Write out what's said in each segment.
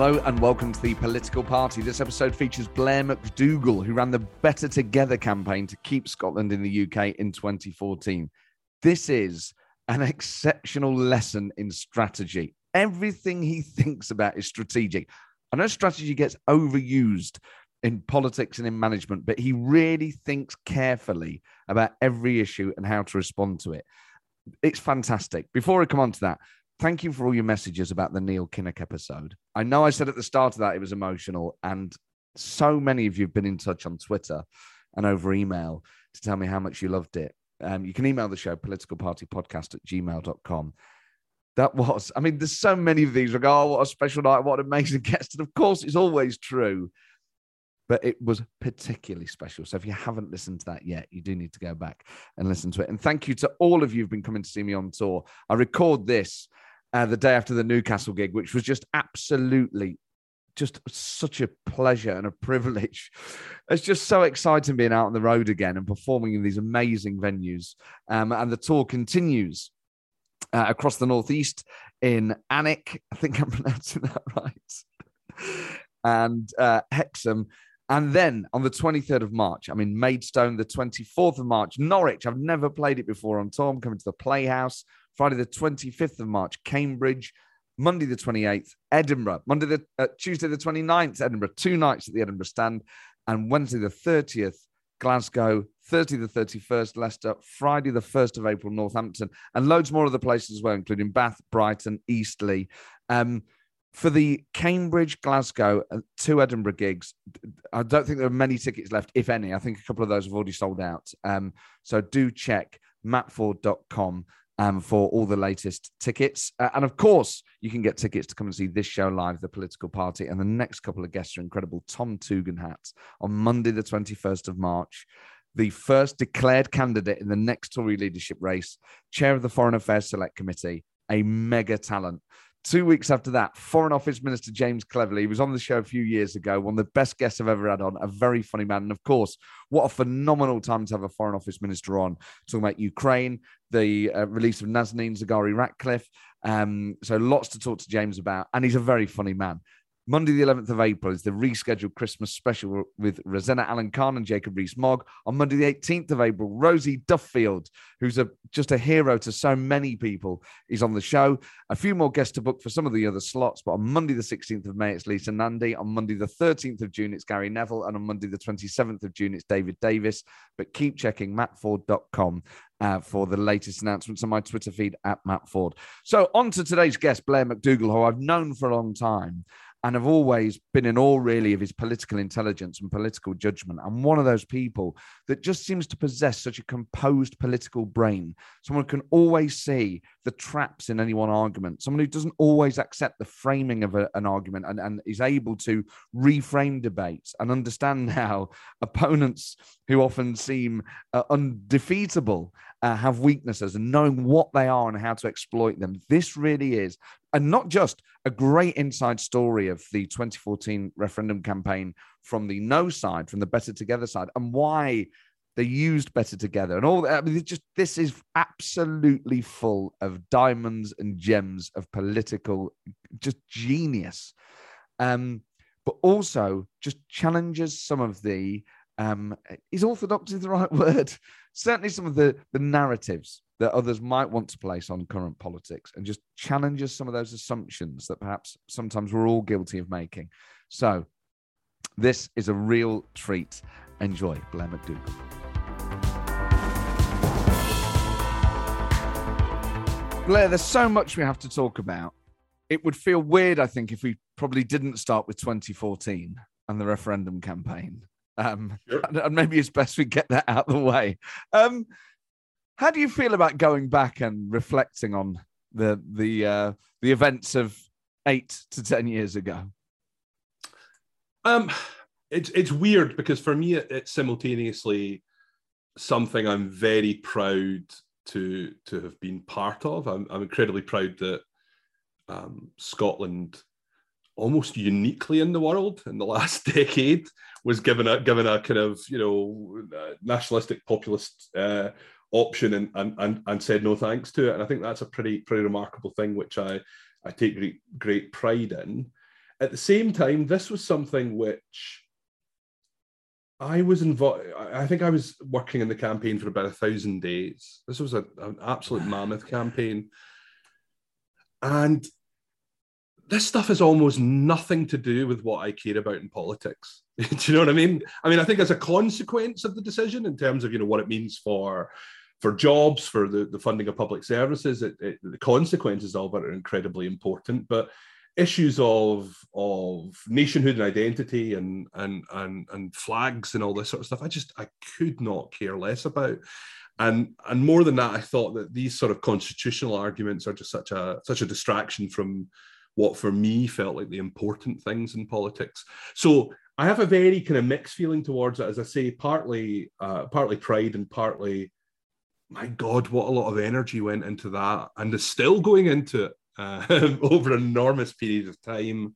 Hello and welcome to the Political Party. This episode features Blair McDougall, who ran the Better Together campaign to keep Scotland in the UK in 2014. This is an exceptional lesson in strategy. Everything he thinks about is strategic. I know strategy gets overused in politics and in management, but he really thinks carefully about every issue and how to respond to it. It's fantastic. Before I come on to that, thank you for all your messages about the Neil Kinnock episode. I know I said at the start of that it was emotional, and so many of you have been in touch on Twitter and over email to tell me how much you loved it. Um, you can email the show, politicalpartypodcast at gmail.com. That was, I mean, there's so many of these. Like, oh, what a special night, what an amazing guest. And of course, it's always true, but it was particularly special. So if you haven't listened to that yet, you do need to go back and listen to it. And thank you to all of you who've been coming to see me on tour. I record this uh, the day after the Newcastle gig, which was just absolutely just such a pleasure and a privilege. It's just so exciting being out on the road again and performing in these amazing venues. Um, and the tour continues uh, across the northeast in Alnwick. I think I'm pronouncing that right. and uh, Hexham. And then on the 23rd of March, I'm in Maidstone, the 24th of March, Norwich. I've never played it before on tour. I'm coming to the Playhouse. Friday the 25th of March, Cambridge. Monday the 28th, Edinburgh. Monday the uh, Tuesday the 29th, Edinburgh. Two nights at the Edinburgh stand, and Wednesday the 30th, Glasgow. Thursday the 31st, Leicester. Friday the 1st of April, Northampton, and loads more other places as well, including Bath, Brighton, Eastleigh. Um, for the Cambridge, Glasgow, and two Edinburgh gigs, I don't think there are many tickets left, if any. I think a couple of those have already sold out. Um, so do check mattforde.com um, for all the latest tickets. Uh, and of course, you can get tickets to come and see this show live, The Political Party. And the next couple of guests are incredible. Tom Tugendhat on Monday, the 21st of March, the first declared candidate in the next Tory leadership race, chair of the Foreign Affairs Select Committee, a mega talent. Two weeks after that, Foreign Office Minister James Cleverly was on the show a few years ago, one of the best guests I've ever had on, a very funny man. And of course, what a phenomenal time to have a Foreign Office Minister on, talking about Ukraine, the uh, release of Nazanin Zaghari Ratcliffe. Um, so lots to talk to James about. And he's a very funny man. Monday, the 11th of April, is the rescheduled Christmas special with Rosena Allin Khan and Jacob Rees Mogg. On Monday, the 18th of April, Rosie Duffield, who's a, just a hero to so many people, is on the show. A few more guests to book for some of the other slots, but on Monday, the 16th of May, it's Lisa Nandy. On Monday, the 13th of June, it's Gary Neville. And on Monday, the 27th of June, it's David Davis. But keep checking mattforde.com uh, for the latest announcements on my Twitter feed at Matt Forde. So, on to today's guest, Blair McDougall, who I've known for a long time and have always been in awe really of his political intelligence and political judgment. And one of those people that just seems to possess such a composed political brain. Someone who can always see the traps in any one argument. Someone who doesn't always accept the framing of a, an argument and, and is able to reframe debates and understand how opponents who often seem uh, undefeatable uh, have weaknesses and knowing what they are and how to exploit them. This really is, and not just a great inside story of the 2014 referendum campaign from the no side, from the Better Together side, and why they used Better Together and all that. I mean, just this is absolutely full of diamonds and gems of political, just genius. Um, but also just challenges some of the um, is orthodox the right word? Certainly, some of the the narratives that others might want to place on current politics, and just challenges some of those assumptions that perhaps sometimes we're all guilty of making. So, this is a real treat. Enjoy, Blair McDougall. Blair, there's so much we have to talk about. It would feel weird, I think, if we probably didn't start with 2014 and the referendum campaign. Um, sure. and, maybe it's best we get that out of the way. Um, how do you feel about going back and reflecting on the the uh, the events of eight to ten years ago? Um, it's it's weird because for me it, it's simultaneously something I'm very proud to to have been part of. I'm, I'm incredibly proud that um, Scotland, almost uniquely in the world in the last decade, was given a given a kind of you know uh, nationalistic populist uh, option and, and and and said no thanks to it. And I think that's a pretty pretty remarkable thing, which I I take great great pride in. At the same time, this was something which I was involved. I think I was working in the campaign for about a thousand days. This was a, an absolute mammoth campaign, and this stuff has almost nothing to do with what I care about in politics. do you know what I mean? I mean, I think as a consequence of the decision, in terms of you know what it means for for jobs, for the, the funding of public services, it, it, the consequences of it are incredibly important. But issues of of nationhood and identity and and and and flags and all this sort of stuff, I just I could not care less about. And and more than that, I thought that these sort of constitutional arguments are just such a such a distraction from what for me felt like the important things in politics. So I have a very kind of mixed feeling towards it, as I say, partly uh, partly pride and partly my God, what a lot of energy went into that, and is still going into it uh, over an enormous period of time.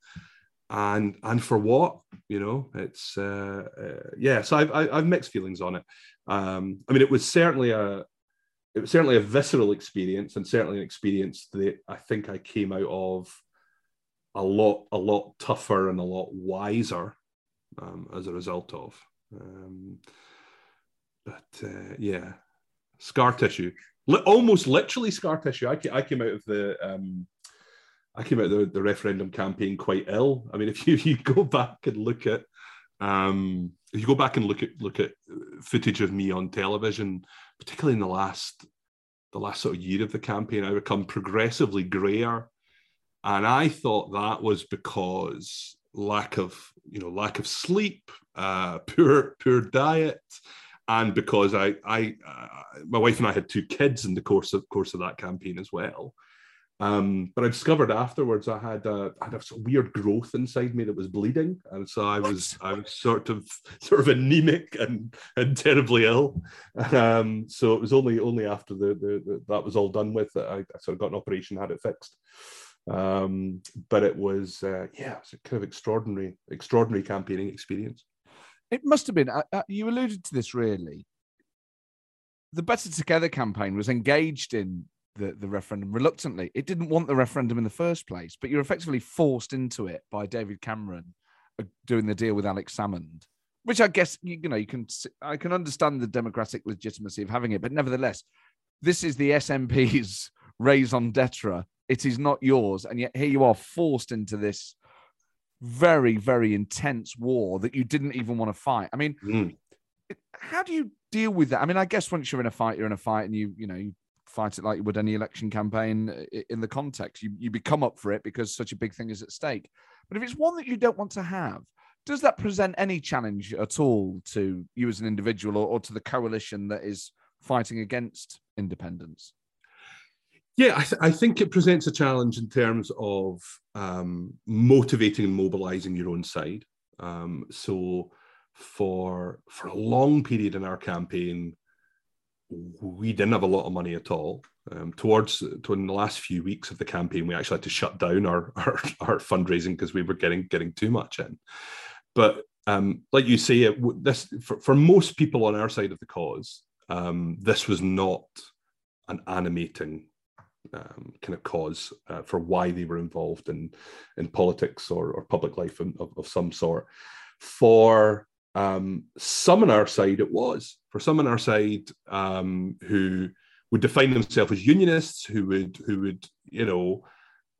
And and for what, you know, it's uh, uh, yeah. So I've I've mixed feelings on it. Um, I mean, it was certainly a it was certainly a visceral experience, and certainly an experience that I think I came out of a lot a lot tougher and a lot wiser um, as a result of. Um, but uh, yeah, scar tissue, almost literally scar tissue. I, I came out of the um, I came out the, the, referendum campaign quite ill. I mean, if you, you go back and look at um, if you go back and look at look at footage of me on television, particularly in the last the last sort of year of the campaign, I become progressively grayer, and I thought that was because lack of you know lack of sleep, uh, poor poor diet, and because I, I, uh, my wife and I had two kids in the course of course of that campaign as well. Um, but I discovered afterwards I had a, I had a weird growth inside me that was bleeding, and so I was I was sort of sort of anemic and and terribly ill. Um, so it was only only after the, the, the, that was all done with that I, I, sort of got an operation, had it fixed. Um, but it was uh, yeah, it was a kind of extraordinary extraordinary campaigning experience. It must have been. Uh, uh, you alluded to this really. The Better Together campaign was engaged in the, the referendum reluctantly. It didn't want the referendum in the first place, but you're effectively forced into it by David Cameron uh, doing the deal with Alex Salmond, which I guess you, you know you can I can understand the democratic legitimacy of having it, but nevertheless, this is the SNP's raison d'etre. It is not yours, and yet here you are forced into this very, very intense war that you didn't even want to fight. I mean, mm. how do you deal with that? I mean, I guess once you're in a fight, you're in a fight, and you, you know, you fight it like you would any election campaign in the context. You you become up for it because such a big thing is at stake. But if it's one that you don't want to have, does that present any challenge at all to you as an individual or, or to the coalition that is fighting against independence? Yeah, I, th- I, think it presents a challenge in terms of um, motivating and mobilizing your own side. Um, so, for for a long period in our campaign, we didn't have a lot of money at all. Um, towards to in the last few weeks of the campaign, we actually had to shut down our our, our fundraising because we were getting getting too much in. But um, like you say, it, this for, for most people on our side of the cause, um, this was not an animating um, kind of cause uh, for why they were involved in in politics or, or public life of, of some sort. For um, some on our side, it was for some on our side um, who would define themselves as unionists, who would who would you know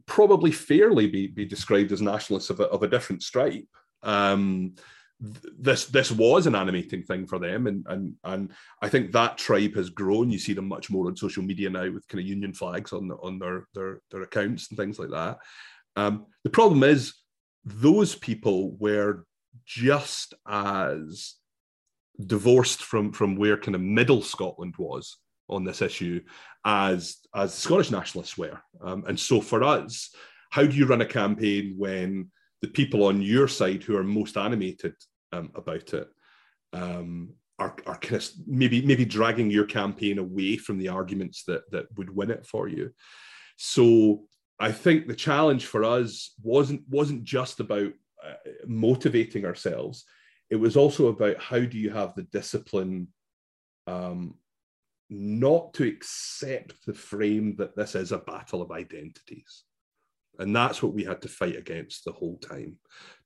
probably fairly be, be described as nationalists of a, of a different stripe. Um, this this was an animating thing for them. And and and I think that tribe has grown. You see them much more on social media now with kind of union flags on on their their, their accounts and things like that. Um, the problem is those people were just as divorced from from where kind of middle Scotland was on this issue as as Scottish nationalists were. Um, and so for us, how do you run a campaign when the people on your side who are most animated um, about it um, are, are kind of maybe maybe dragging your campaign away from the arguments that that would win it for you. So I think the challenge for us wasn't wasn't just about uh, motivating ourselves. It was also about how do you have the discipline um, not to accept the frame that this is a battle of identities. And that's what we had to fight against the whole time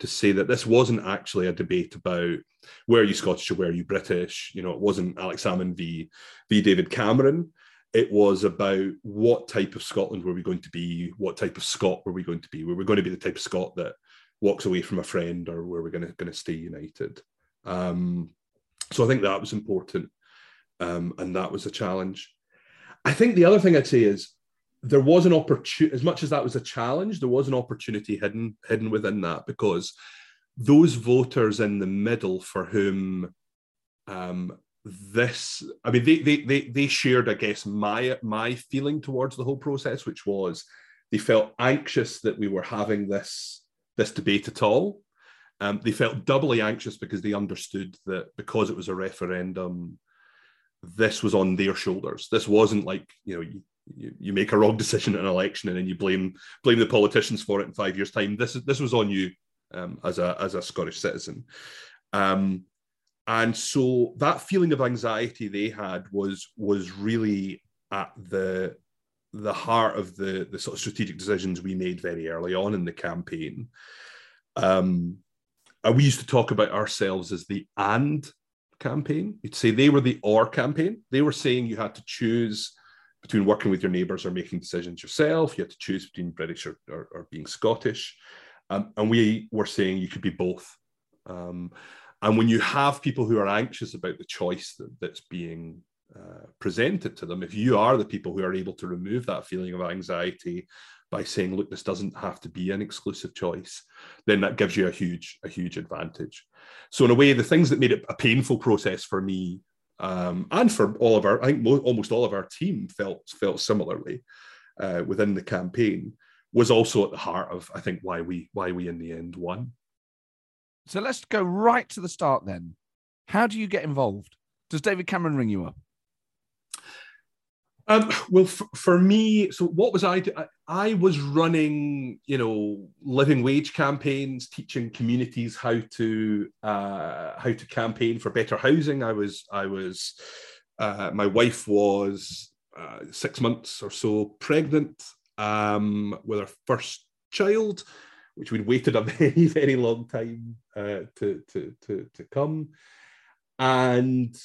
to say that this wasn't actually a debate about where are you Scottish or where are you British? You know, it wasn't Alex Salmond v, v David Cameron. It was about what type of Scotland were we going to be? What type of Scot were we going to be? Were we going to be the type of Scot that walks away from a friend or were we going to, going to stay united? Um, so I think that was important. Um, and that was a challenge. I think the other thing I'd say is there was an opportunity, as much as that was a challenge, there was an opportunity hidden hidden within that because those voters in the middle for whom um, this, I mean, they, they they they shared, I guess, my my feeling towards the whole process, which was they felt anxious that we were having this this debate at all. Um, they felt doubly anxious because they understood that because it was a referendum, this was on their shoulders. This wasn't like you know you, you, make a wrong decision in an election and then you blame blame the politicians for it in five years' time. This this was on you um, as a as a Scottish citizen, um, and so that feeling of anxiety they had was was really at the the heart of the the sort of strategic decisions we made very early on in the campaign. Um, we used to talk about ourselves as the and campaign. You'd say they were the or campaign. They were saying you had to choose between working with your neighbours or making decisions yourself. You had to choose between British or, or, or being Scottish. Um, and we were saying you could be both. Um, and when you have people who are anxious about the choice that, that's being uh, presented to them, if you are the people who are able to remove that feeling of anxiety by saying, look, this doesn't have to be an exclusive choice, then that gives you a huge, a huge advantage. So in a way, the things that made it a painful process for me um, and for all of our, I think mo- almost all of our team felt felt similarly uh, within the campaign was also at the heart of I think why we why we in the end won. So let's go right to the start then. How do you get involved? Does David Cameron ring you up? Um, well, for, for, me, so what was I, I? I was running, you know, living wage campaigns, teaching communities how to uh, how to campaign for better housing. I was, I was, uh, my wife was uh, six months or so pregnant um, with our first child, which we'd waited a very, very long time uh, to, to to to come, and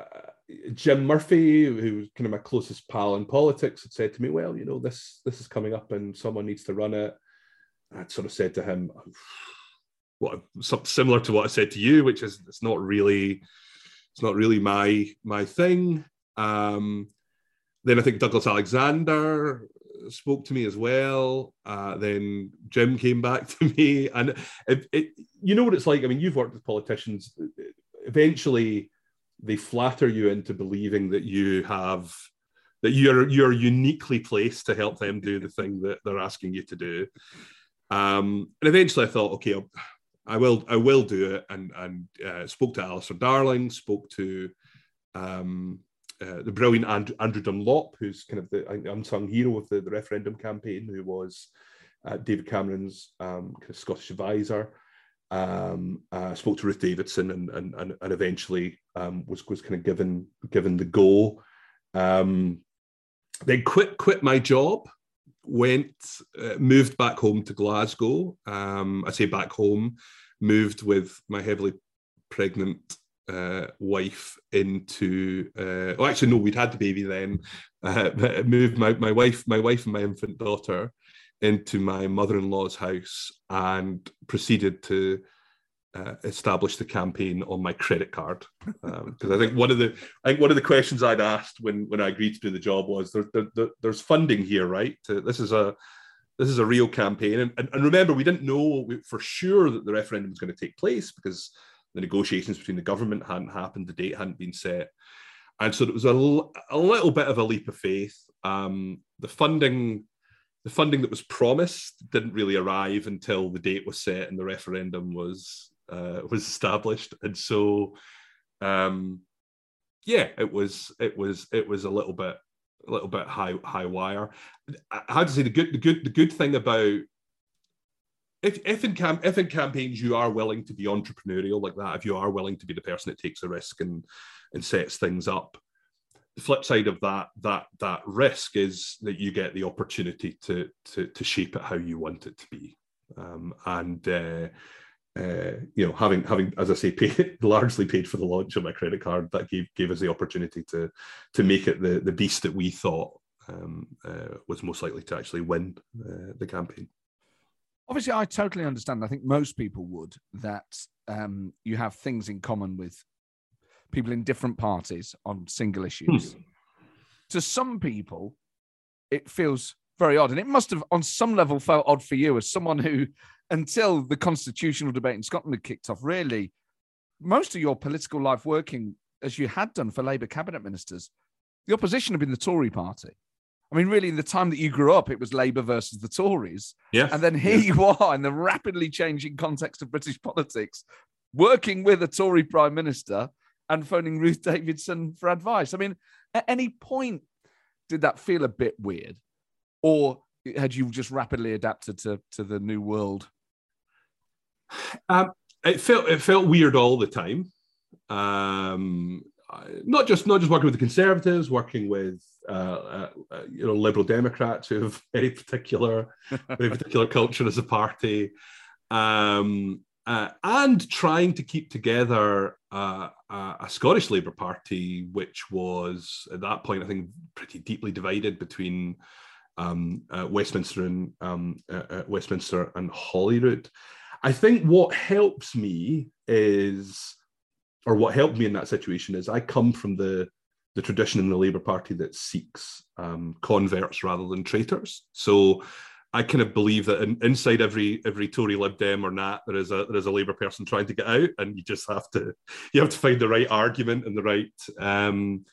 uh, Jim Murphy, who was kind of my closest pal in politics, had said to me, "Well, you know, this this is coming up, and someone needs to run it." I'd sort of said to him, "What similar to what I said to you, which is it's not really, it's not really my my thing." Um, then I think Douglas Alexander spoke to me as well. Uh, then Jim came back to me, and it, it, you know what it's like. I mean, you've worked with politicians. Eventually, they flatter you into believing that you have that you're you're uniquely placed to help them do the thing that they're asking you to do. Um, and eventually, I thought, okay, I'll, I will I will do it, and and uh, spoke to Alistair Darling, spoke to um, uh, the brilliant Andrew, Andrew, Dunlop, who's kind of the unsung hero of the, the referendum campaign, who was uh, David Cameron's um, kind of Scottish advisor. Um, uh, spoke to Ruth Davidson and and and, and eventually um, was was kind of given given the go. Um, then quit quit my job, went uh, moved back home to Glasgow. Um, I say back home, moved with my heavily pregnant uh, wife into. Uh, oh, actually, no, we'd had the baby then. Uh, moved my my wife my wife and my infant daughter into my mother-in-law's house and proceeded to uh, establish the campaign on my credit card because um, I think one of the I think one of the questions I'd asked when when I agreed to do the job was there, there, there, there's funding here, right? To, this is a this is a real campaign. And, and, and remember, we didn't know for sure that the referendum was going to take place because the negotiations between the government hadn't happened, the date hadn't been set. And so it was a, a little bit of a leap of faith. Um, the funding, the funding that was promised didn't really arrive until the date was set and the referendum was uh, was established. And so, um, yeah, it was it was it was a little bit a little bit high high wire. I have to say the good the good the good thing about if if in cam if in campaigns you are willing to be entrepreneurial like that, if you are willing to be the person that takes a risk and and sets things up, the flip side of that that that risk is that you get the opportunity to to to shape it how you want it to be, um, and. Uh, uh, you know, having having as I say, paid, largely paid for the launch of my credit card, that gave gave us the opportunity to to make it the the beast that we thought um, uh, was most likely to actually win uh, the campaign. Obviously, I totally understand. I think most people would that um, you have things in common with people in different parties on single issues. Hmm. To some people, it feels very odd, and it must have, on some level, felt odd for you as someone who until the constitutional debate in Scotland had kicked off, really, most of your political life working as you had done for Labour cabinet ministers, the opposition had been the Tory party. I mean, really, in the time that you grew up, it was Labour versus the Tories. Yeah. And then here yeah. you are in the rapidly changing context of British politics, working with a Tory prime minister and phoning Ruth Davidson for advice. I mean, at any point, did that feel a bit weird? Or had you just rapidly adapted to, to the new world um, it felt it felt weird all the time. Um, not just not just working with the Conservatives, working with uh, uh, uh you know Liberal Democrats who have very particular very particular culture as a party, um, uh, and trying to keep together uh, a Scottish Labour Party, which was at that point I think pretty deeply divided between um, uh, Westminster and um, Westminster and Holyrood. I think what helps me is, or what helped me in that situation is I come from the the tradition in the Labour Party that seeks um, converts rather than traitors. So I kind of believe that in, inside every every Tory Lib Dem or Nat, there is a there is a Labour person trying to get out, and you just have to you have to find the right argument and the right um,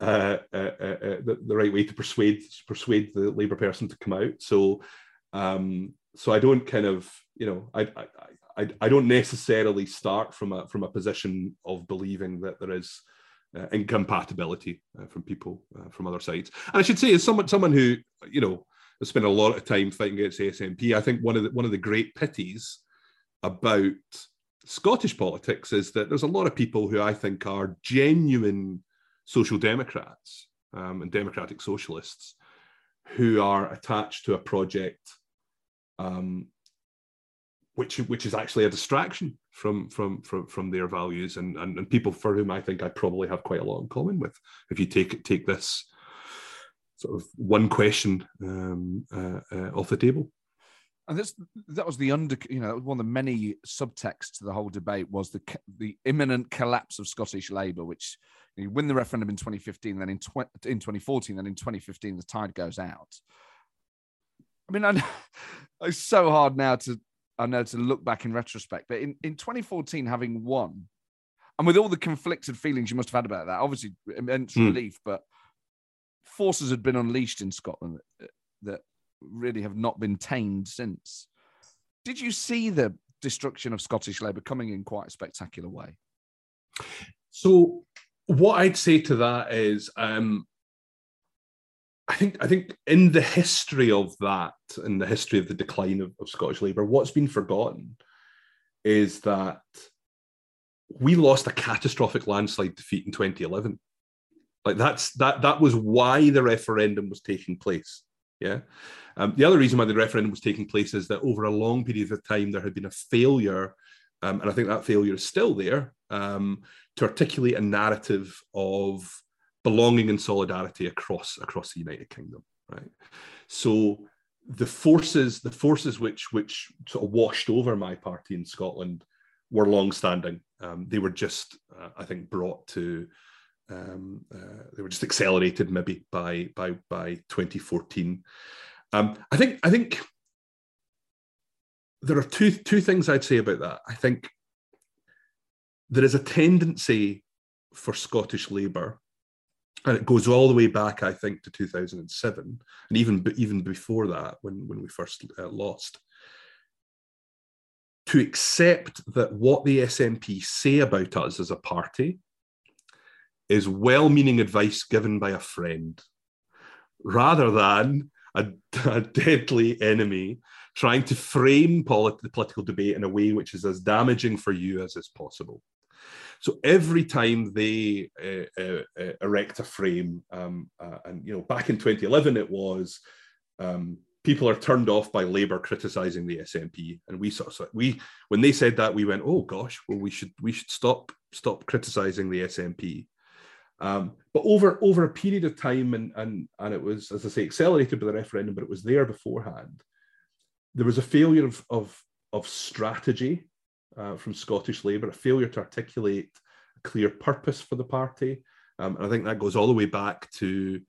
uh, uh, uh, uh the, the, right way to persuade persuade the Labour person to come out. So um, so I don't kind of you know, I, I, I, I don't necessarily start from a from a position of believing that there is uh, incompatibility uh, from people uh, from other sides. And I should say, as someone someone who you know has spent a lot of time fighting against the SNP, I think one of the one of the great pities about Scottish politics is that there's a lot of people who I think are genuine social democrats um, and democratic socialists who are attached to a project um, which which is actually a distraction from from from from their values and, and and people for whom I think I probably have quite a lot in common with. If you take take this sort of one question um, uh, uh, off the table. And this that was the under you know one of the many subtexts to the whole debate was the the imminent collapse of Scottish Labour, which you win the referendum in 2015, then in tw- in 2014, then in 2015 the tide goes out. I mean, I, it's so hard now to I know to look back in retrospect, but in, in 2014, having won, and with all the conflicted feelings you must have had about that, obviously immense mm. relief, but forces had been unleashed in Scotland that, that really have not been tamed since. Did you see the destruction of Scottish Labour coming in quite a spectacular way? So, what I'd say to that is, um, I think I think in the history of that, in the history of the decline of, of Scottish Labour, what's been forgotten is that we lost a catastrophic landslide defeat in 2011. Like that's that that was why the referendum was taking place. Yeah. Um, the other reason why the referendum was taking place is that over a long period of time there had been a failure, um, and I think that failure is still there, um, to articulate a narrative of belonging and solidarity across across the United Kingdom, right? So the forces, the forces which which sort of washed over my party in Scotland were long-standing. Um, they were just, uh, I think, brought to um, uh, they were just accelerated maybe by by by 2014. Um, I think I think there are two two things I'd say about that. I think there is a tendency for Scottish Labour, and it goes all the way back, I think, to 2007, and even even before that, when when we first uh, lost, to accept that what the SNP say about us as a party is well-meaning advice given by a friend, rather than a, a deadly enemy trying to frame polit- the political debate in a way which is as damaging for you as is possible. So every time they uh, uh, uh, erect a frame, um, uh, and you know, back in 2011, it was um, people are turned off by Labour criticising the SNP, and we sort of we when they said that, we went, oh gosh, well we should we should stop stop criticising the SNP. Um, but over over a period of time, and and and it was as I say accelerated by the referendum, but it was there beforehand there was a failure of, of, of strategy uh, from Scottish Labour, a failure to articulate a clear purpose for the party. Um, and I think that goes all the way back to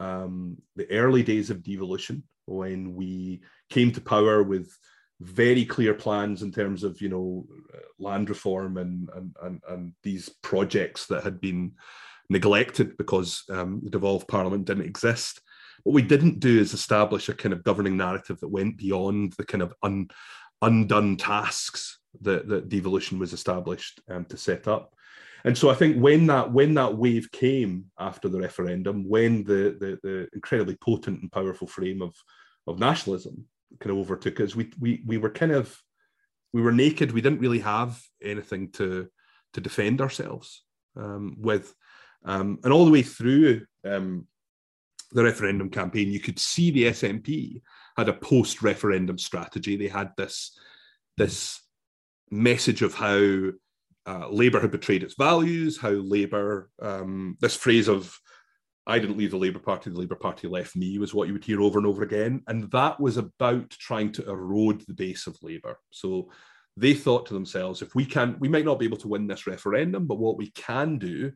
um, the early days of devolution when we came to power with very clear plans in terms of you know land reform and and and, and these projects that had been neglected because um, the devolved parliament didn't exist what we didn't do is establish a kind of governing narrative that went beyond the kind of un, undone tasks that, that devolution was established um, to set up. And so I think when that when that wave came after the referendum, when the, the, the incredibly potent and powerful frame of, of nationalism kind of overtook us, we, we we were kind of we were naked. We didn't really have anything to to defend ourselves um, with, um, and all the way through um, the referendum campaign, you could see the SNP had a post-referendum strategy. They had this this message of how uh, Labour had betrayed its values, how Labour, um, this phrase of "I didn't leave the Labour Party, the Labour Party left me" was what you would hear over and over again, and that was about trying to erode the base of Labour. So they thought to themselves, if we can, we might not be able to win this referendum, but what we can do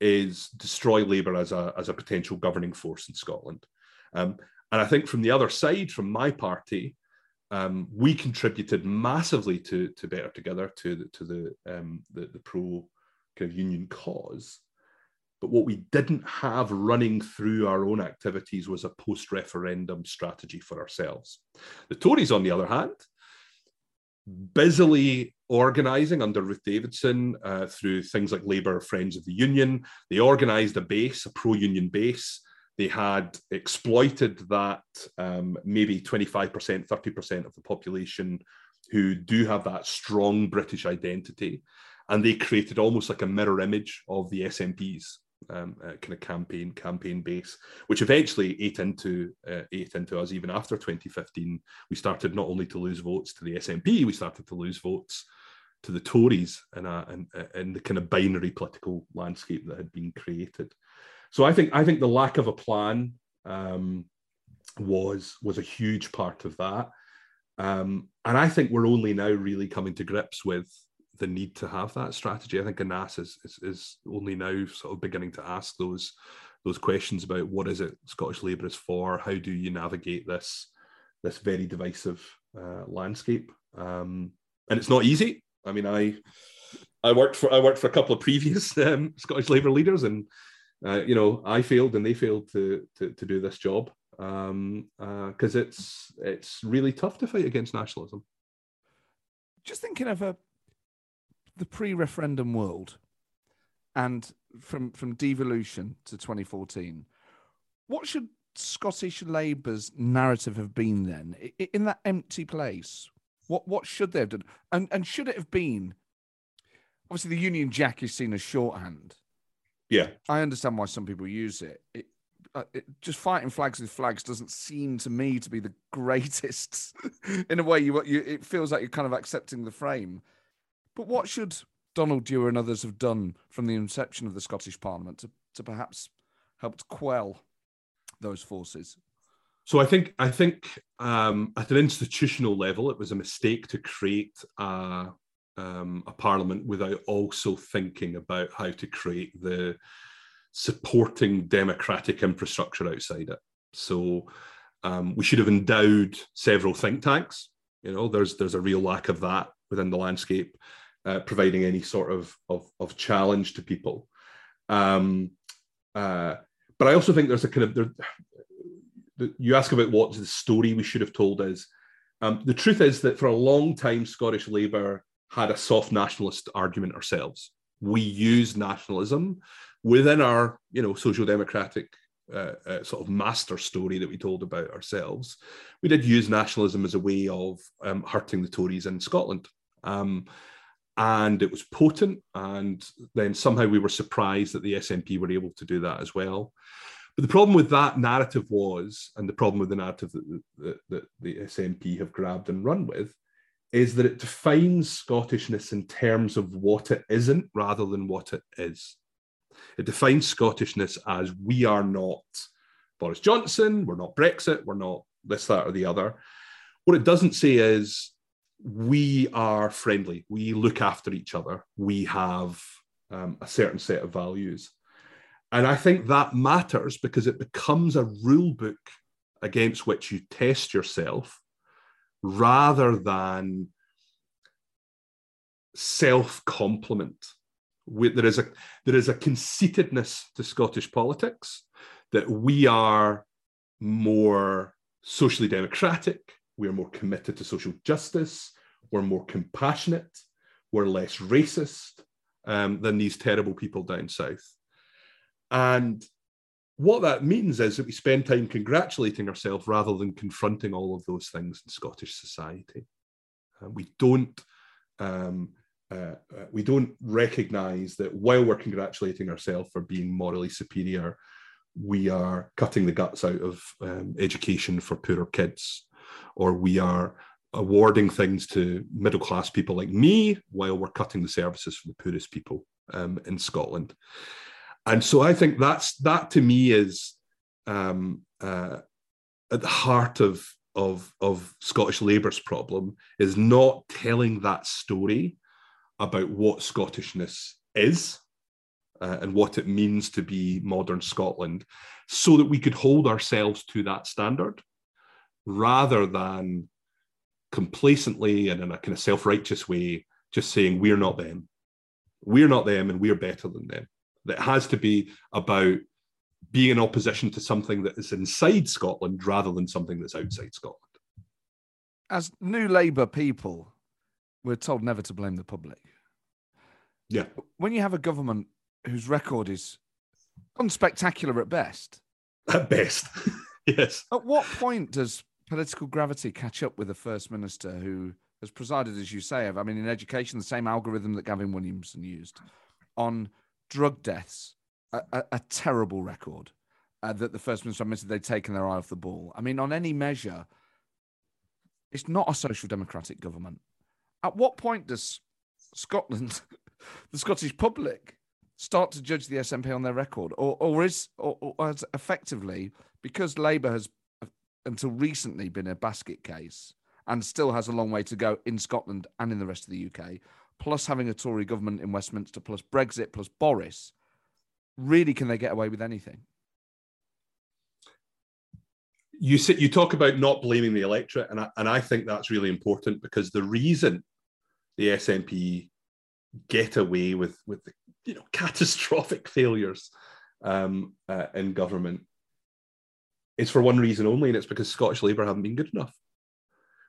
is destroy Labour as a, as a potential governing force in Scotland. Um, and I think from the other side, from my party, um, we contributed massively to, to Better Together, to the, to the, um, the, the pro kind of union cause. But what we didn't have running through our own activities was a post referendum strategy for ourselves. The Tories, on the other hand, busily organising under Ruth Davidson uh, through things like Labour Friends of the Union. They organised a base, a pro union base. They had exploited that um, maybe 25%, 30% of the population who do have that strong British identity. And they created almost like a mirror image of the SNPs um, uh, kind of campaign campaign base, which eventually ate into uh, ate into us. Even after 2015, we started not only to lose votes to the SNP, we started to lose votes to the Tories in, a, in, in the kind of binary political landscape that had been created. So I think I think the lack of a plan um, was was a huge part of that, um, and I think we're only now really coming to grips with the need to have that strategy. I think Anas is, is, is only now sort of beginning to ask those those questions about what is it Scottish Labour is for, how do you navigate this this very divisive uh, landscape, um, and it's not easy. I mean, I I worked for I worked for a couple of previous um, Scottish Labour leaders, and uh, you know I failed and they failed to to, to do this job. Because um, uh, it's it's really tough to fight against nationalism. Just thinking of a the pre-referendum world and from from devolution to 2014 what should scottish labour's narrative have been then? In that empty place what what should they have done? And and should it have been obviously the union jack is seen as shorthand yeah. I understand why some people use it, it, uh, it just fighting flags with flags doesn't seem to me to be the greatest in a way. You, you it feels like you're kind of accepting the frame. But what should Donald Dewar and others have done from the inception of the Scottish Parliament to, to perhaps help to quell those forces? So I think I think um, at an institutional level, it was a mistake to create a, um, a parliament without also thinking about how to create the supporting democratic infrastructure outside it. So um, we should have endowed several think tanks You know, there's there's a real lack of that within the landscape, uh, providing any sort of, of, of challenge to people. Um, uh, but I also think there's a kind of there, you ask about what the story we should have told is. Um, the truth is that for a long time, Scottish Labour had a soft nationalist argument ourselves. We use nationalism within our, you know, social democratic uh, uh, sort of master story that we told about ourselves. We did use nationalism as a way of um, hurting the Tories in Scotland. Um, and it was potent. And then somehow we were surprised that the SNP were able to do that as well. But the problem with that narrative was, and the problem with the narrative that, that, that the SNP have grabbed and run with, is that it defines Scottishness in terms of what it isn't rather than what it is. It defines Scottishness as we are not Boris Johnson, we're not Brexit, we're not this, that, or the other. What it doesn't say is we are friendly, we look after each other, we have um, a certain set of values. And I think that matters because it becomes a rule book against which you test yourself rather than self compliment. There is a there is a conceitedness to Scottish politics that we are more socially democratic, we're more committed to social justice, we're more compassionate, we're less racist um, than these terrible people down south. And what that means is that we spend time congratulating ourselves rather than confronting all of those things in Scottish society. Uh, we don't um, uh, uh, we don't recognise that while we're congratulating ourselves for being morally superior, we are cutting the guts out of um, education for poorer kids, or we are awarding things to middle class people like me while we're cutting the services for the poorest people um, in Scotland and so I think that's that to me is um, uh, at the heart of of of Scottish Labour's problem is not telling that story about what Scottishness is uh, and what it means to be modern Scotland, so that we could hold ourselves to that standard, rather than complacently and in a kind of self righteous way just saying we're not them, we're not them, and we're better than them. That has to be about being in opposition to something that is inside Scotland rather than something that's outside Scotland. As new Labour people, we're told never to blame the public. Yeah. When you have a government whose record is unspectacular at best. At best, yes. At what point does political gravity catch up with a First Minister who has presided, as you say, I mean, in education, the same algorithm that Gavin Williamson used on drug deaths, a, a, a terrible record uh, that the First Minister admitted they'd taken their eye off the ball. I mean, on any measure, it's not a social democratic government. At what point does Scotland, the Scottish public, start to judge the SNP on their record, or or is or, or effectively because Labour has until recently been a basket case and still has a long way to go in Scotland and in the rest of the UK plus having a Tory government in Westminster, plus Brexit, plus Boris, really can they get away with anything? You sit, you talk about not blaming the electorate, and I, and I think that's really important because the reason the SNP get away with with the you know catastrophic failures um, uh, in government is for one reason only, and it's because Scottish Labour haven't been good enough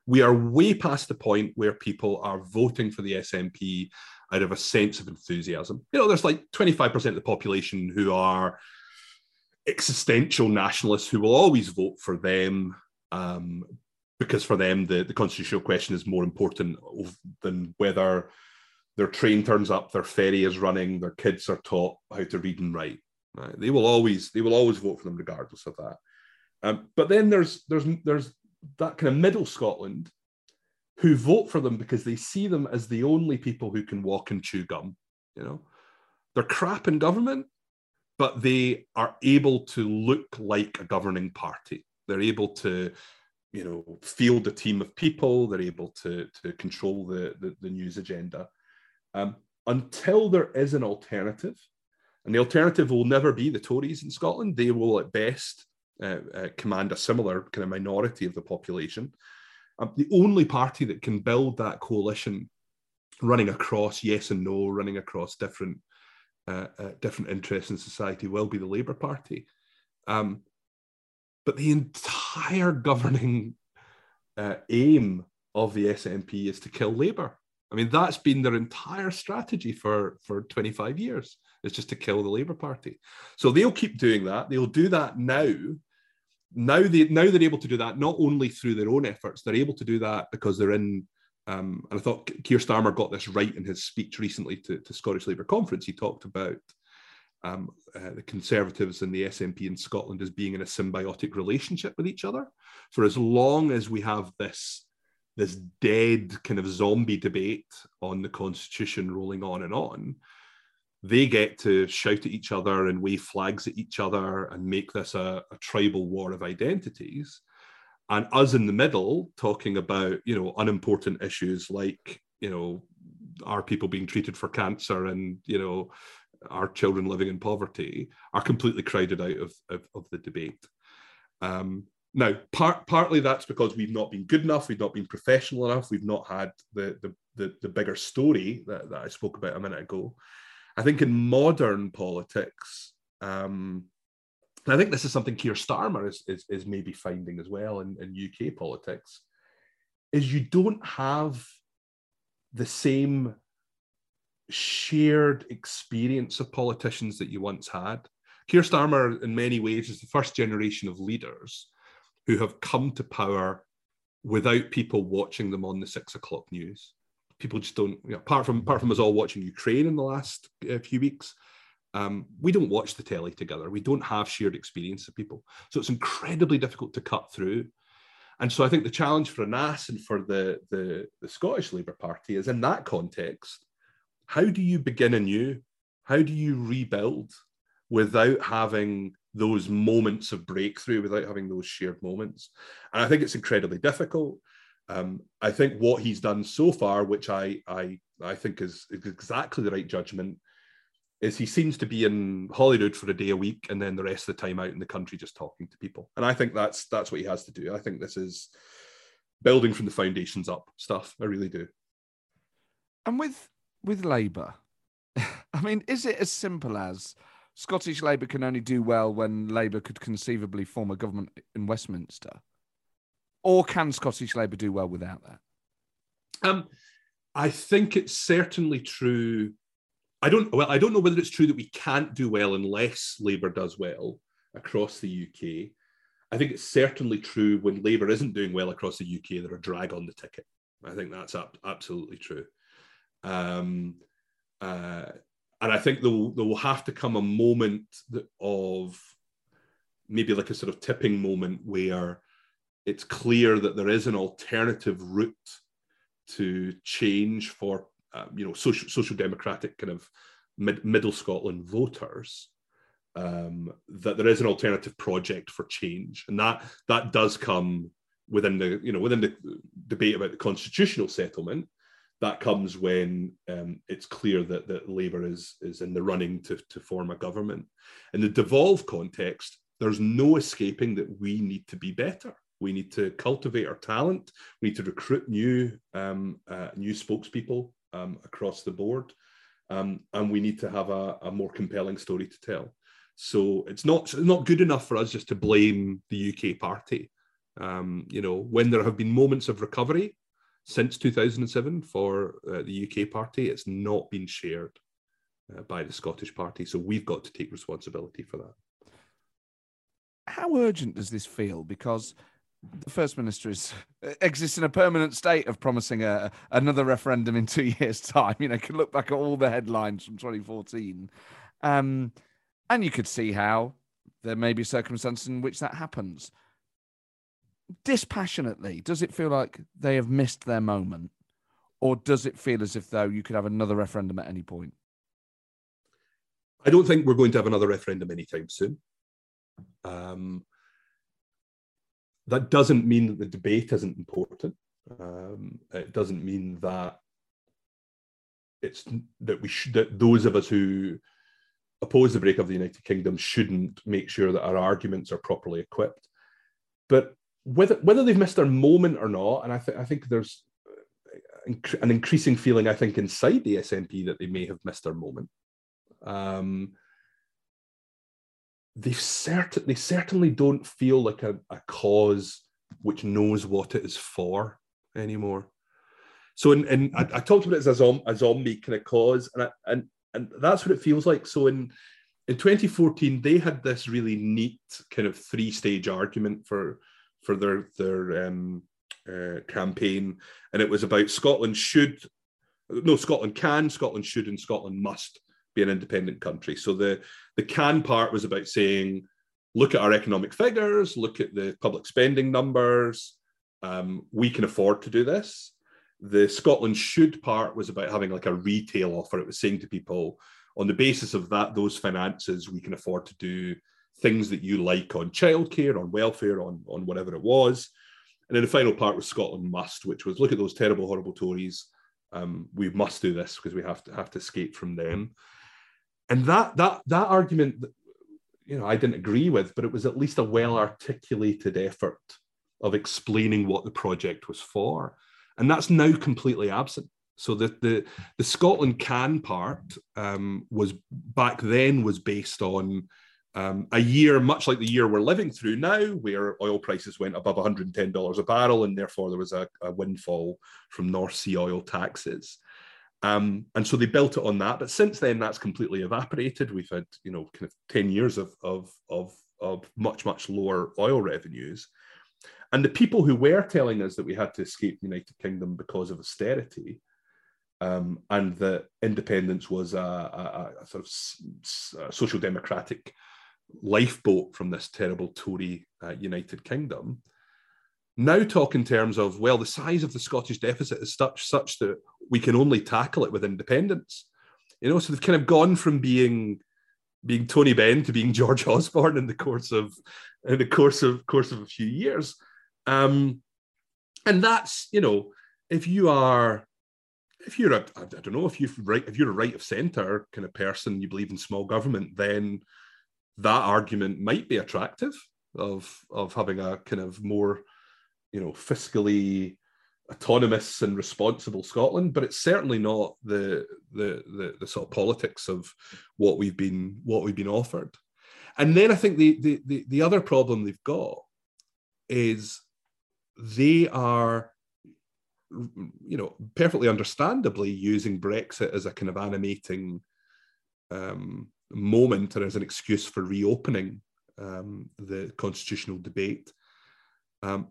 we are way past the point where people are voting for the SNP out of a sense of enthusiasm. You know, there's like 25% of the population who are existential nationalists who will always vote for them um, because for them the, the constitutional question is more important than whether their train turns up, their ferry is running, their kids are taught how to read and write. Right? They will always they will always vote for them regardless of that. Um, but then there's there's there's that kind of middle Scotland who vote for them because they see them as the only people who can walk and chew gum. You know, they're crap in government, but they are able to look like a governing party. They're able to, you know, field a team of people. They're able to to control the the, the news agenda. Um, until there is an alternative, and the alternative will never be the Tories in Scotland. They will, at best, uh, uh, command a similar kind of minority of the population. Um, the only party that can build that coalition running across yes and no, running across different uh, uh, different interests in society will be the Labour Party. Um, but the entire governing aim of the SNP is to kill Labour. I mean, that's been their entire strategy for, for 25 years, is just to kill the Labour Party. So they'll keep doing that. They'll do that now. Now, they, now they're able to do that not only through their own efforts, they're able to do that because they're in. Um, and I thought Keir Starmer got this right in his speech recently to, to Scottish Labour Conference. He talked about um, uh, the Conservatives and the SNP in Scotland as being in a symbiotic relationship with each other. For as long as we have this this dead kind of zombie debate on the constitution rolling on and on they get to shout at each other and wave flags at each other and make this a, a, tribal war of identities and us in the middle talking about you know unimportant issues like you know are people being treated for cancer and you know our children living in poverty are completely crowded out of, of, of the debate um, now, part, partly that's because we've not been good enough, we've not been professional enough, we've not had the, the, the, the bigger story that, that I spoke about a minute ago. I think in modern politics, um, I think this is something Keir Starmer is, is, is maybe finding as well in, in UK politics, is you don't have the same shared experience of politicians that you once had. Keir Starmer, in many ways, is the first generation of leaders who have come to power without people watching them on the six o'clock news. People just don't, you know, apart from apart from us all watching Ukraine in the last uh, few weeks, um, we don't watch the telly together. We don't have shared experience of people, so it's incredibly difficult to cut through. And so I think the challenge for Anas and for the, the, the Scottish Labour Party is in that context, how do you begin anew? How do you rebuild without having those moments of breakthrough without having those shared moments. And I think it's incredibly difficult. Um, I think what he's done so far, which I I I think is, exactly the right judgment, is he seems to be in Holyrood for a day a week and then the rest of the time out in the country just talking to people. And I think that's that's what he has to do. I think this is building from the foundations up stuff. I really do. And with with Labour, I mean, is it as simple as Scottish Labour can only do well when Labour could conceivably form a government in Westminster? Or can Scottish Labour do well without that? Um, I think it's certainly true. I don't well, I don't know whether it's true that we can't do well unless Labour does well across the UK. I think it's certainly true when Labour isn't doing well across the UK, they're a drag on the ticket. I think that's absolutely true. Um, uh, and I think there will, there will have to come a moment of maybe like a sort of tipping moment where it's clear that there is an alternative route to change for um, you know social social democratic kind of mid, middle Scotland voters. Um, that there is an alternative project for change, and that that does come within the you know within the debate about the constitutional settlement that comes when um, it's clear that, that Labour is, is in the running to, to form a government. In the devolve context, there's no escaping that we need to be better. We need to cultivate our talent. We need to recruit new um, uh, new spokespeople um, across the board, um, and we need to have a, a, more compelling story to tell. So it's not it's not good enough for us just to blame the UK party. Um, you know, when there have been moments of recovery, since 2007 for uh, the UK party. It's not been shared uh, by the Scottish party. So we've got to take responsibility for that. How urgent does this feel? Because the First Minister is, exists in a permanent state of promising a, another referendum in two years' time. You know, can look back at all the headlines from 2014. Um, and you could see how there may be circumstances in which that happens dispassionately, does it feel like they have missed their moment? Or does it feel as if, though, you could have another referendum at any point? I don't think we're going to have another referendum anytime soon. Um, that doesn't mean that the debate isn't important. Um, it doesn't mean that it's that we should that those of us who oppose the break of the United Kingdom shouldn't make sure that our arguments are properly equipped. But whether whether they've missed their moment or not, and I think I think there's an increasing feeling I think inside the SNP that they may have missed their moment. Um, they certainly certainly don't feel like a, a cause which knows what it is for anymore. So, in, in I, I, talked about it as a, zombie, a zombie kind of cause, and I, and and that's what it feels like. So, in in 2014, they had this really neat kind of three stage argument for for their their um, uh, campaign, and it was about Scotland should no Scotland can, Scotland should, and Scotland must be an independent country. So the the can part was about saying, look at our economic figures, look at the public spending numbers. Um, we can afford to do this. The Scotland should part was about having like a retail offer. It was saying to people, on the basis of that, those finances, we can afford to do things that you like on childcare, on welfare, on, on whatever it was. And then the final part was Scotland must, which was look at those terrible, horrible Tories. Um, we must do this because we have to have to escape from them and that that that argument you know i didn't agree with but it was at least a well articulated effort of explaining what the project was for. And that's now completely absent. So the the, the scotland can part um, was back then was based on um, a year much like the year we're living through now where oil prices went above $110 a barrel and therefore there was a, a windfall from north sea oil taxes um, and so they built it on that. But since then, that's completely evaporated. We've had, you know, kind of 10 years of, of, of, of much, much lower oil revenues. And the people who were telling us that we had to escape the United Kingdom because of austerity um, and that independence was a, a, a sort of social democratic lifeboat from this terrible Tory uh, United Kingdom now talk in terms of well the size of the scottish deficit is such such that we can only tackle it with independence. You know so they've kind of gone from being being tony benn to being george osborne in the course of in the course of course of a few years. Um and that's you know if you are if you're a i don't know if you right if you're a right of center kind of person you believe in small government then that argument might be attractive of of having a kind of more you know, fiscally autonomous and responsible Scotland, but it's certainly not the, the the the, sort of politics of what we've been what we've been offered. And then I think the the the, the other problem they've got is they are you know perfectly understandably using Brexit as a kind of animating um, moment or as an excuse for reopening um, the constitutional debate. Um,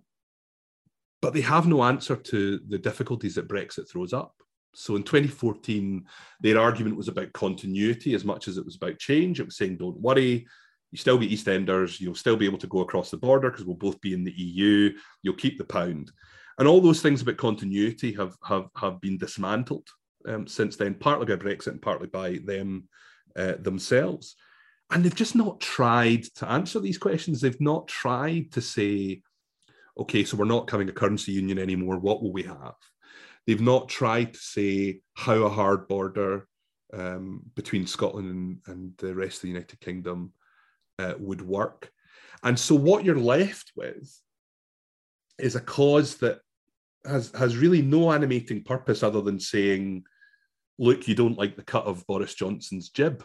but they have no answer to the difficulties that Brexit throws up. So in 2014, their argument was about continuity as much as it was about change. It was saying, don't worry, you still be EastEnders, you'll still be able to go across the border because we'll both be in the EU, you'll keep the pound. And all those things about continuity have, have, have been dismantled um, since then, partly by Brexit and partly by them uh, themselves. And they've just not tried to answer these questions. They've not tried to say, okay, so we're not having a currency union anymore. What will we have? They've not tried to say how a hard border um, between Scotland and, and, the rest of the United Kingdom uh, would work. And so what you're left with is a cause that has has really no animating purpose other than saying, look, you don't like the cut of Boris Johnson's jib.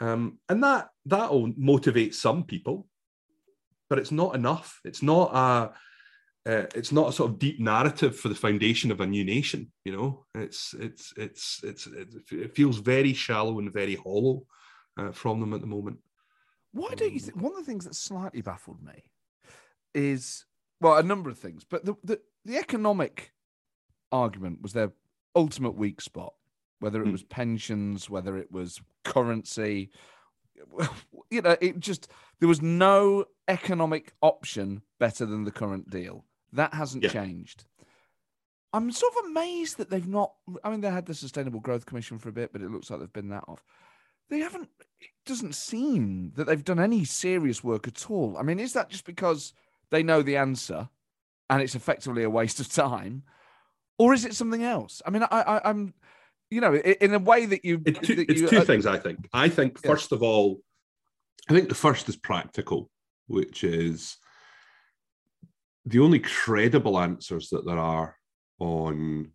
Um, and that that'll motivate some people but it's not enough. It's not a uh, it's not a sort of deep narrative for the foundation of a new nation. You know, it's it's it's it's it feels very shallow and very hollow uh, from them at the moment. Why don't you think one of the things that slightly baffled me is well a number of things, but the the, the economic argument was their ultimate weak spot. Whether it hmm. was pensions, whether it was currency, you know, it just there was no economic option better than the current deal. That hasn't yeah. changed. I'm sort of amazed that they've not. I mean, they had the Sustainable Growth Commission for a bit, but it looks like they've been that off. They haven't. It doesn't seem that they've done any serious work at all. I mean, is that just because they know the answer and it's effectively a waste of time, or is it something else? I mean, I, I, am you know, in a way that you. It's two, it's you, two uh, things, I think. I think, yeah. first of all, I think the first is practical, which is the only credible answers that there are on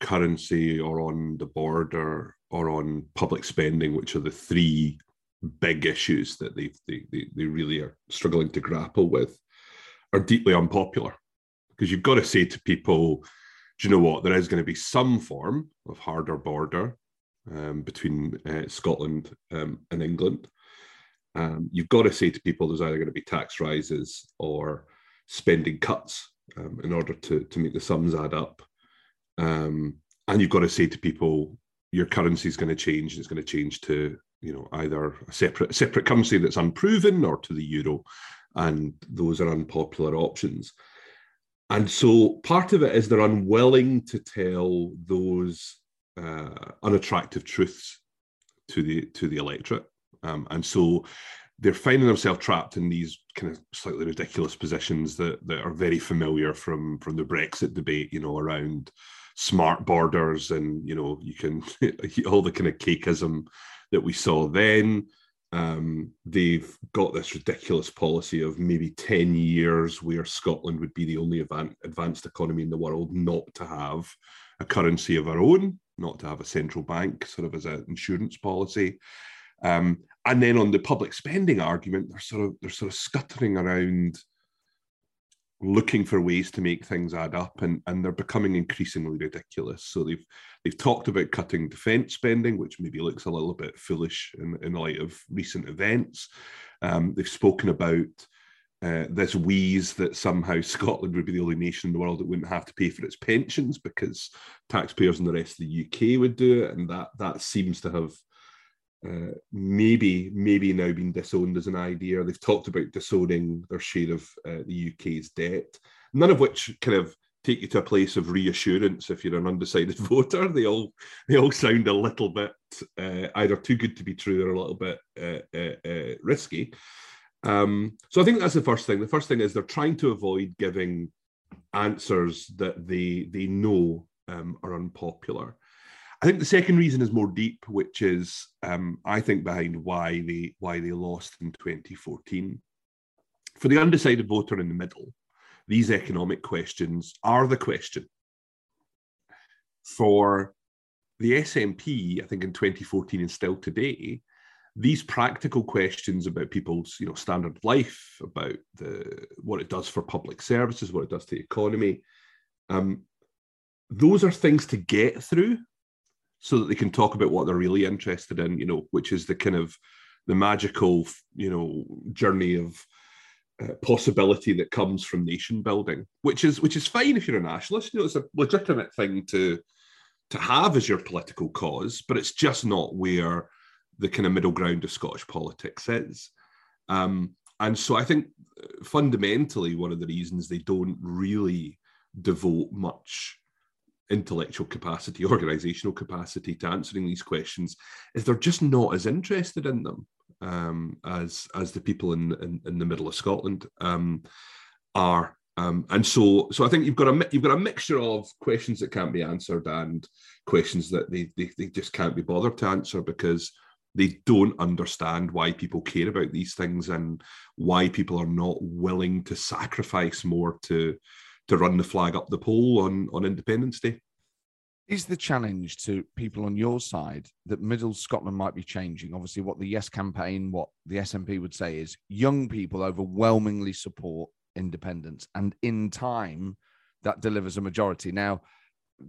currency or on the border or on public spending, which are the three big issues that they, they, they really are struggling to grapple with, are deeply unpopular. Because you've got to say to people, do you know what? There is going to be some form of harder border um, between uh, Scotland um, and England. Um, you've got to say to people there's either going to be tax rises or spending cuts um, in order to, to make the sums add up. Um, and you've got to say to people your currency is going to change. It's going to change to you know either a separate separate currency that's unproven or to the euro, and those are unpopular options. And so part of it is they're unwilling to tell those uh, unattractive truths to the to the electorate, um, and so they're finding themselves trapped in these kind of slightly ridiculous positions that that are very familiar from from the Brexit debate, you know, around smart borders and you know you can all the kind of cakeism that we saw then. Um, they've got this ridiculous policy of maybe 10 years where Scotland would be the only advanced economy in the world not to have a currency of our own, not to have a central bank, sort of as an insurance policy. Um, and then on the public spending argument, they're sort of they're sort of scuttering around looking for ways to make things add up and, and they're becoming increasingly ridiculous. So they've they've talked about cutting defence spending, which maybe looks a little bit foolish in, in light of recent events. Um, they've spoken about uh, this wheeze that somehow Scotland would be the only nation in the world that wouldn't have to pay for its pensions because taxpayers in the rest of the UK would do it, and that that seems to have uh, maybe maybe now been disowned as an idea. They've talked about disowning their share of uh, the UK's debt, none of which kind of take you to a place of reassurance if you're an undecided voter. They all they all sound a little bit uh, either too good to be true or a little bit uh, uh, risky. Um, so I think that's the first thing. The first thing is they're trying to avoid giving answers that they they know um, are unpopular. I think the second reason is more deep, which is um, I think behind why they why they lost in 2014. For the undecided voter in the middle, these economic questions are the question. For the SNP, I think in 2014 and still today, these practical questions about people's you know standard of life, about the what it does for public services, what it does to the economy, um, those are things to get through so that they can talk about what they're really interested in, you know, which is the kind of the magical, you know, journey of uh, possibility that comes from nation building, which is which is fine if you're a nationalist. You know, it's a legitimate thing to to have as your political cause, but it's just not where the kind of middle ground of Scottish politics is. Um, and so I think uh, fundamentally one of the reasons they don't really devote much intellectual capacity, organizational capacity to answering these questions is they're just not as interested in them um, as as the people in, in, in the middle of Scotland um, are. Um, and so, so I think you've got a you've got a mixture of questions that can't be answered and questions that they, they they just can't be bothered to answer because they don't understand why people care about these things and why people are not willing to sacrifice more to to run the flag up the pole on, on Independence Day. Is the challenge to people on your side that Middle Scotland might be changing? Obviously, what the Yes campaign, what the SNP would say is young people overwhelmingly support independence, and in time, that delivers a majority. Now,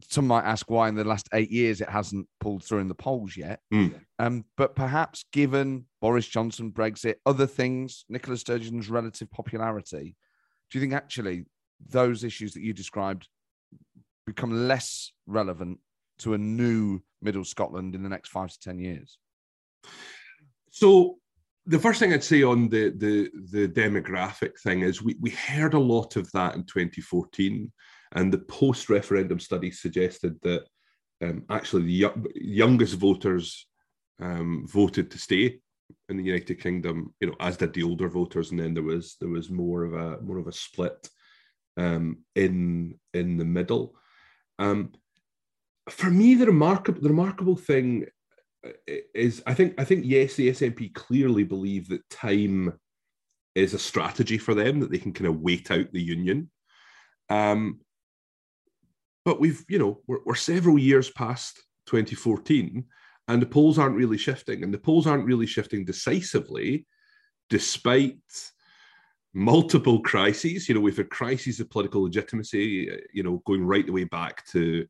some might ask why in the last eight years it hasn't pulled through in the polls yet. Mm. Um, but perhaps given Boris Johnson, Brexit, other things, Nicola Sturgeon's relative popularity, do you think actually those issues that you described become less relevant to a new middle Scotland in the next five to 10 years? So, the first thing I'd say on the, the, the demographic thing is we, we heard a lot of that in 2014, and the post referendum study suggested that um, actually the youngest voters um, voted to stay in the United Kingdom, you know, as did the older voters, and then there was there was more of a more of a split um, in in the middle. Um, for me, the remarkable the remarkable thing uh, is I think I think yes, the SNP clearly believe that time is a strategy for them that they can kind of wait out the union. Um, but we've, you know, we're, we're several years past 2014, and the polls aren't really shifting, and the polls aren't really shifting decisively, despite multiple crises. You know, we've had crises of political legitimacy, you know, going right the way back to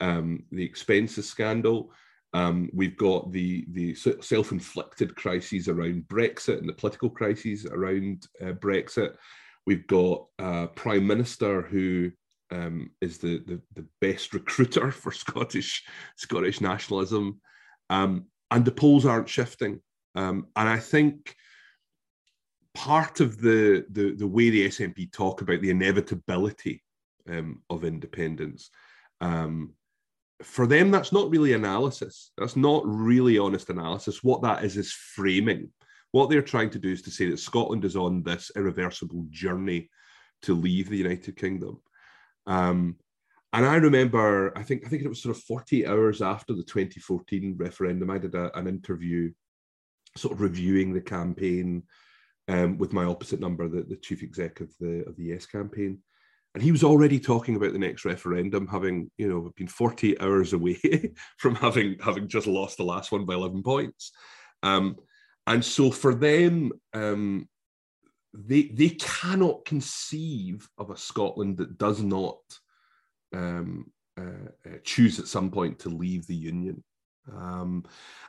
um, the expenses scandal. Um, we've got the the self-inflicted crises around Brexit and the political crises around uh, Brexit. We've got a prime minister who um, is the, the, the best recruiter for Scottish Scottish nationalism, um, and the polls aren't shifting. Um, and I think part of the, the the way the SNP talk about the inevitability um, of independence um, for them, that's not really analysis. That's not really honest analysis. What that is is framing. What they're trying to do is to say that Scotland is on this irreversible journey to leave the United Kingdom. Um, and I remember, I think, I think it was sort of 40 hours after the 2014 referendum, I did a, an interview, sort of reviewing the campaign um, with my opposite number, the, the chief exec of the of the Yes campaign and he was already talking about the next referendum, having you know been 48 hours away from having having just lost the last one by 11 points. Um, and so for them, um, they they cannot conceive of a Scotland that does not um, uh, uh, choose at some point to leave the union. Um,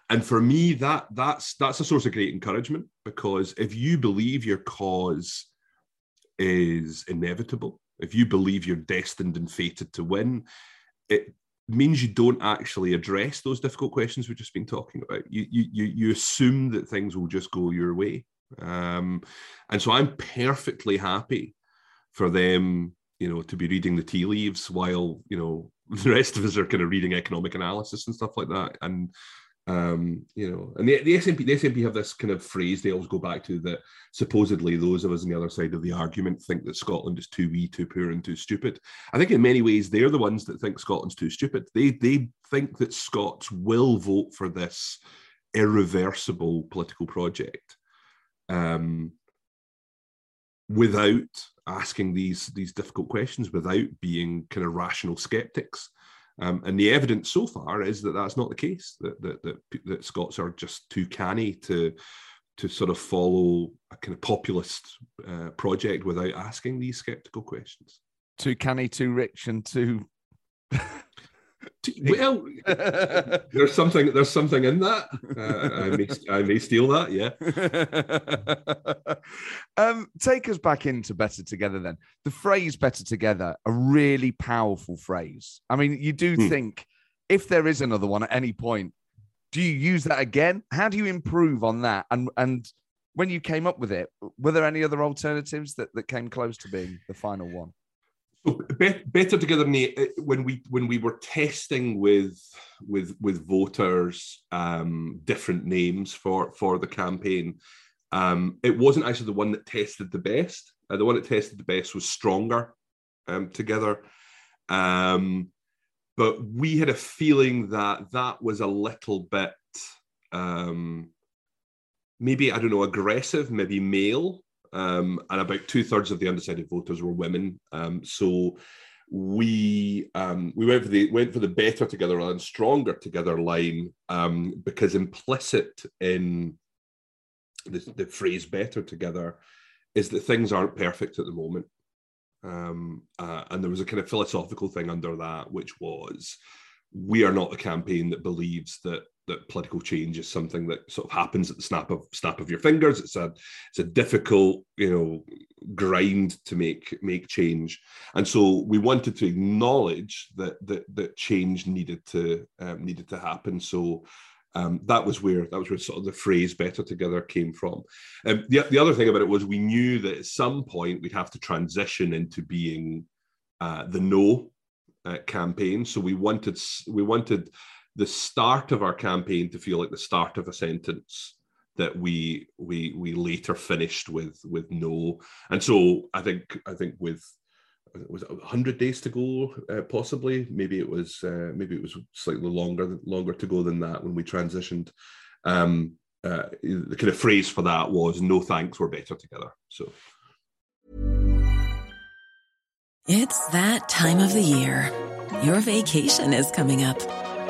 and for me, that that's that's a source of great encouragement because if you believe your cause is inevitable, if you believe you're destined and fated to win, it means you don't actually address those difficult questions we've just been talking about. You you you assume that things will just go your way, um, and so I'm perfectly happy for them, you know, to be reading the tea leaves while you know the rest of us are kind of reading economic analysis and stuff like that, and um, you know, and the, the SNP, the SNP have this kind of phrase they always go back to that supposedly those of us on the other side of the argument think that Scotland is too wee, too poor, and too stupid. I think in many ways they're the ones that think Scotland's too stupid. They they think that Scots will vote for this irreversible political project um, without asking these these difficult questions, without being kind of rational skeptics. Um, and the evidence so far is that that's not the case. That, that that that Scots are just too canny to to sort of follow a kind of populist uh, project without asking these skeptical questions. Too canny, too rich, and too well, there's something there's something in that. Uh, I may I may steal that. Yeah. um, take us back into better together. Then the phrase "better together" a really powerful phrase. I mean, you do hmm. think if there is another one at any point, do you use that again? How do you improve on that? And and when you came up with it, were there any other alternatives that, that came close to being the final one? Better together when we when we were testing with with with voters um, different names for for the campaign um, it wasn't actually the one that tested the best. Uh, the one that tested the best was stronger um, together. Um, but we had a feeling that that was a little bit um, maybe i don't know aggressive maybe male um, and about two thirds of the undecided voters were women. Um, so we um, we went for the went for the better together and stronger together line um, because implicit in the, the phrase "better together" is that things aren't perfect at the moment. Um, uh, and there was a kind of philosophical thing under that, which was we are not a campaign that believes that that political change is something that sort of happens at the snap of snap of your fingers. It's a it's a difficult you know grind to make make change, and so we wanted to acknowledge that that that change needed to um, needed to happen. So. Um, that was where that was where sort of the phrase "better together" came from. Um, the, the other thing about it was we knew that at some point we'd have to transition into being uh, the no uh, campaign. So we wanted we wanted the start of our campaign to feel like the start of a sentence that we we we later finished with with no. And so i think i think with was it 100 days to go uh, possibly? Maybe it was uh, maybe it was slightly longer longer to go than that when we transitioned. Um uh, the kind of phrase for that was no thanks we're better together. So. It's that time of the year. Your vacation is coming up.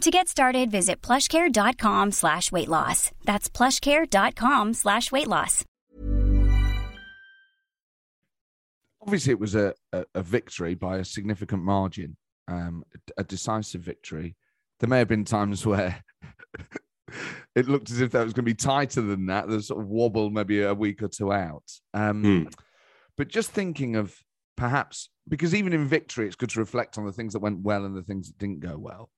To get started, visit plushcare.com slash weight loss. That's plushcare.com slash weight loss. Obviously, it was a, a, a victory by a significant margin, um, a decisive victory. There may have been times where it looked as if that was going to be tighter than that. There's sort of wobble maybe a week or two out. Um, Mm. But just thinking of perhaps, because even in victory, it's good to reflect on the things that went well and the things that didn't go well.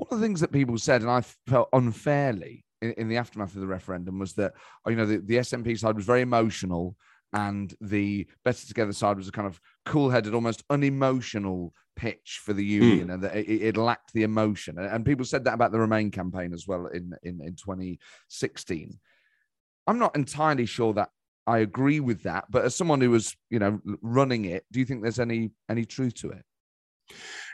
One of the things that people said, and I felt unfairly in, in the aftermath of the referendum, was that oh, you know the, the SNP side was very emotional, and the Better Together side was a kind of cool-headed, almost unemotional pitch for the hmm. union, and that it, it lacked the emotion. And, and people said that about the Remain campaign as well in in, in 2016. I'm not entirely sure that I agree with that, but as someone who was, you know, running it, do you think there's any any truth to it?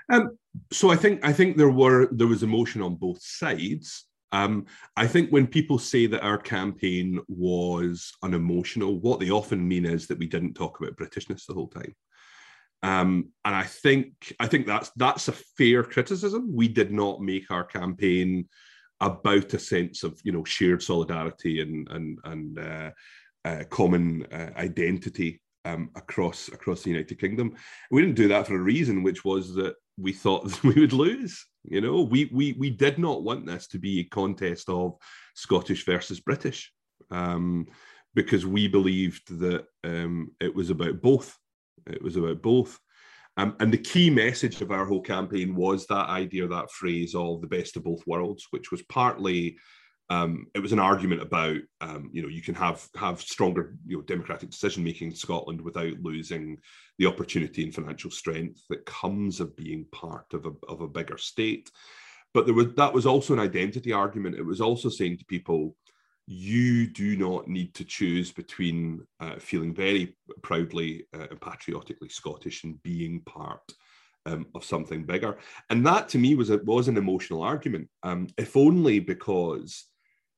Um, so I think I think there were there was emotion on both sides. Um, I think when people say that our campaign was unemotional, what they often mean is that we didn't talk about Britishness the whole time. Um, and I think I think that's that's a fair criticism. We did not make our campaign about a sense of you know shared solidarity and and and uh, uh, common uh, identity um, across across the United Kingdom. We didn't do that for a reason, which was that we thought we would lose. You know, we we we did not want this to be a contest of Scottish versus British, um, because we believed that um, it was about both. It was about both. Um, and the key message of our whole campaign was that idea, that phrase of the best of both worlds, which was partly um, it was an argument about um, you know you can have have stronger you know democratic decision making in Scotland without losing the opportunity and financial strength that comes of being part of a of a bigger state. But there was that was also an identity argument. It was also saying to people, you do not need to choose between uh, feeling very proudly uh, and patriotically Scottish and being part um, of something bigger. And that to me was a, was an emotional argument, um, if only because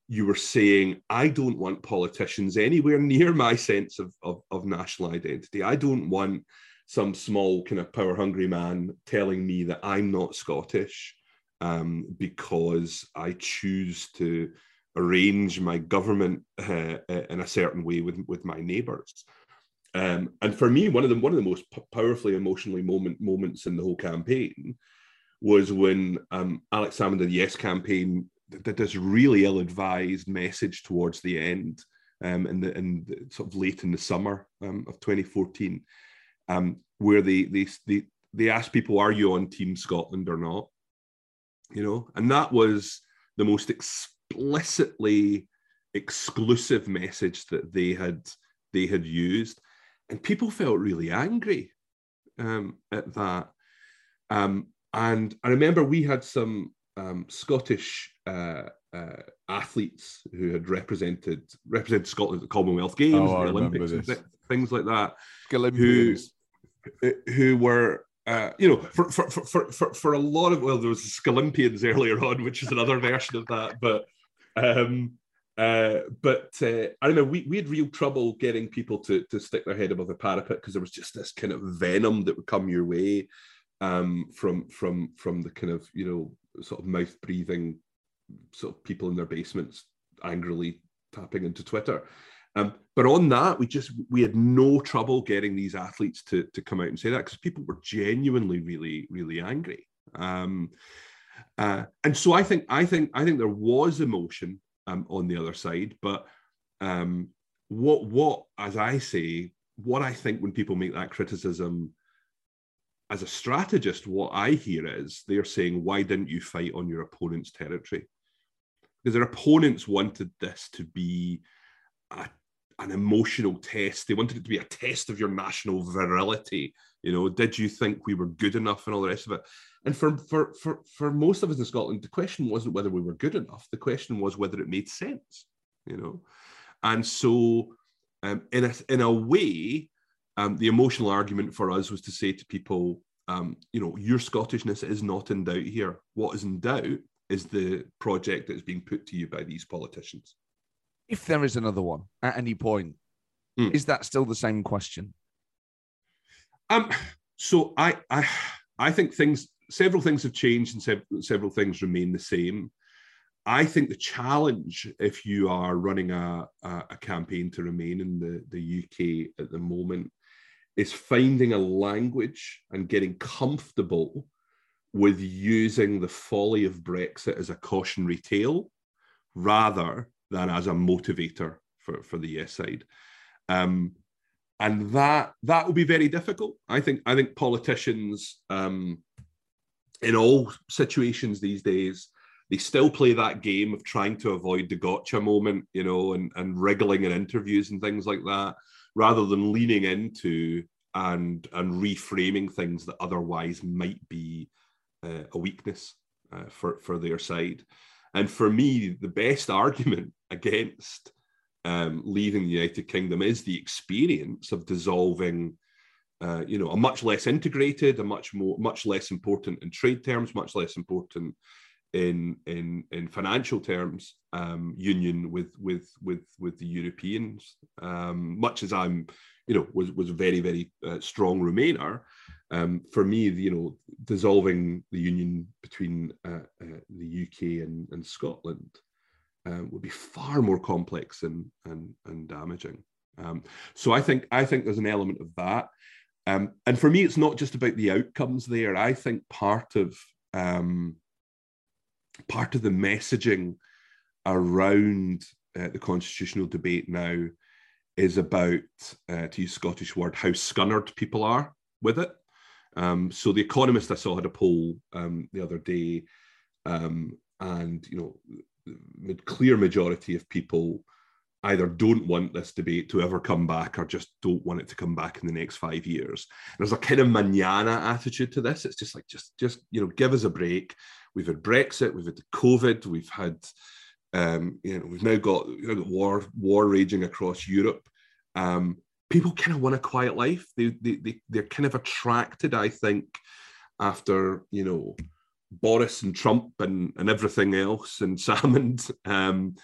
you were saying, I don't want politicians anywhere near my sense of, of, of national identity. I don't want some small kind of power hungry man telling me that I'm not Scottish um, because I choose to arrange my government uh, in a certain way with, with my neighbours. Um, and for me, one of the one of the most powerfully emotionally moment moments in the whole campaign was when um, Alex Salmond and the Yes campaign did this really ill-advised message towards the end, um, in the in the, sort of late in the summer um, of 2014, um, where they they they they asked people, "Are you on Team Scotland or not?" You know, and that was the most explicitly exclusive message that they had they had used and people felt really angry um, at that. Um, and I remember we had some um, Scottish uh, uh, athletes who had represented represented Scotland at the Commonwealth Games, Oh, the Olympics, and this. things like that, who Olympians. who were. Uh, you know, for, for for for for a lot of well, there was the Scalympians earlier on, which is another version of that. But um, uh, but uh, I remember we, we had real trouble getting people to to stick their head above the parapet because there was just this kind of venom that would come your way um, from from from the kind of you know sort of mouth breathing sort of people in their basements angrily tapping into Twitter. Um, but on that, we just we had no trouble getting these athletes to to come out and say that because people were genuinely really really angry. Um, uh, and so I think I think I think there was emotion um, on the other side, but um, what what as I say, what I think when people make that criticism as a strategist, what I hear is they're saying, why didn't you fight on your opponent's territory? Because their opponents wanted this to be a, an emotional test. They wanted it to be a test of your national virility. You know, did you think we were good enough and all the rest of it? And for for for for most of us in Scotland, the question wasn't whether we were good enough. The question was whether it made sense. You know, and so um, in a in a way, um, the emotional argument for us was to say to people, um, you know, your Scottishness is not in doubt here. What is in doubt is the project that is being put to you by these politicians. If there is another one at any point, mm. is that still the same question? Um, so I, I, I think things, several things have changed and sev- several things remain the same. I think the challenge, if you are running a, a, a campaign to remain in the, the UK at the moment, is finding a language and getting comfortable with using the folly of Brexit as a cautionary tale rather than as a motivator for, for the yes side. Um, and that that will be very difficult. I think I think politicians um, in all situations these days they still play that game of trying to avoid the gotcha moment, you know, and, and wriggling in interviews and things like that rather than leaning into and and reframing things that otherwise might be uh, a weakness uh, for for their side. And for me, the best argument against um, leaving the United Kingdom is the experience of dissolving. Uh, you know, a much less integrated, a much more, much less important in trade terms, much less important in in in financial terms um, union with with with with the Europeans. Um, much as I'm, you know, was was a very very uh, strong Remainer. Um, for me, you know, dissolving the union between uh, uh, the UK and, and Scotland um, would be far more complex and and and damaging. Um, so I think I think there's an element of that. Um, and for me, it's not just about the outcomes there. I think part of um, part of the messaging around uh, the constitutional debate now is about, uh, to use Scottish word, how scunnered people are with it. Um, so the Economist I saw had a poll um, the other day, um, and you know, the clear majority of people either don't want this debate to ever come back or just don't want it to come back in the next five years. There's a kind of manana attitude to this. It's just like just just you know, give us a break. We've had Brexit, we've had COVID, we've had um, you know, we've now got, got war war raging across Europe. Um, people kind of want a quiet life. They, they, they they're kind of attracted, I think, after you know Boris and Trump and, and everything else and Salmond. Um,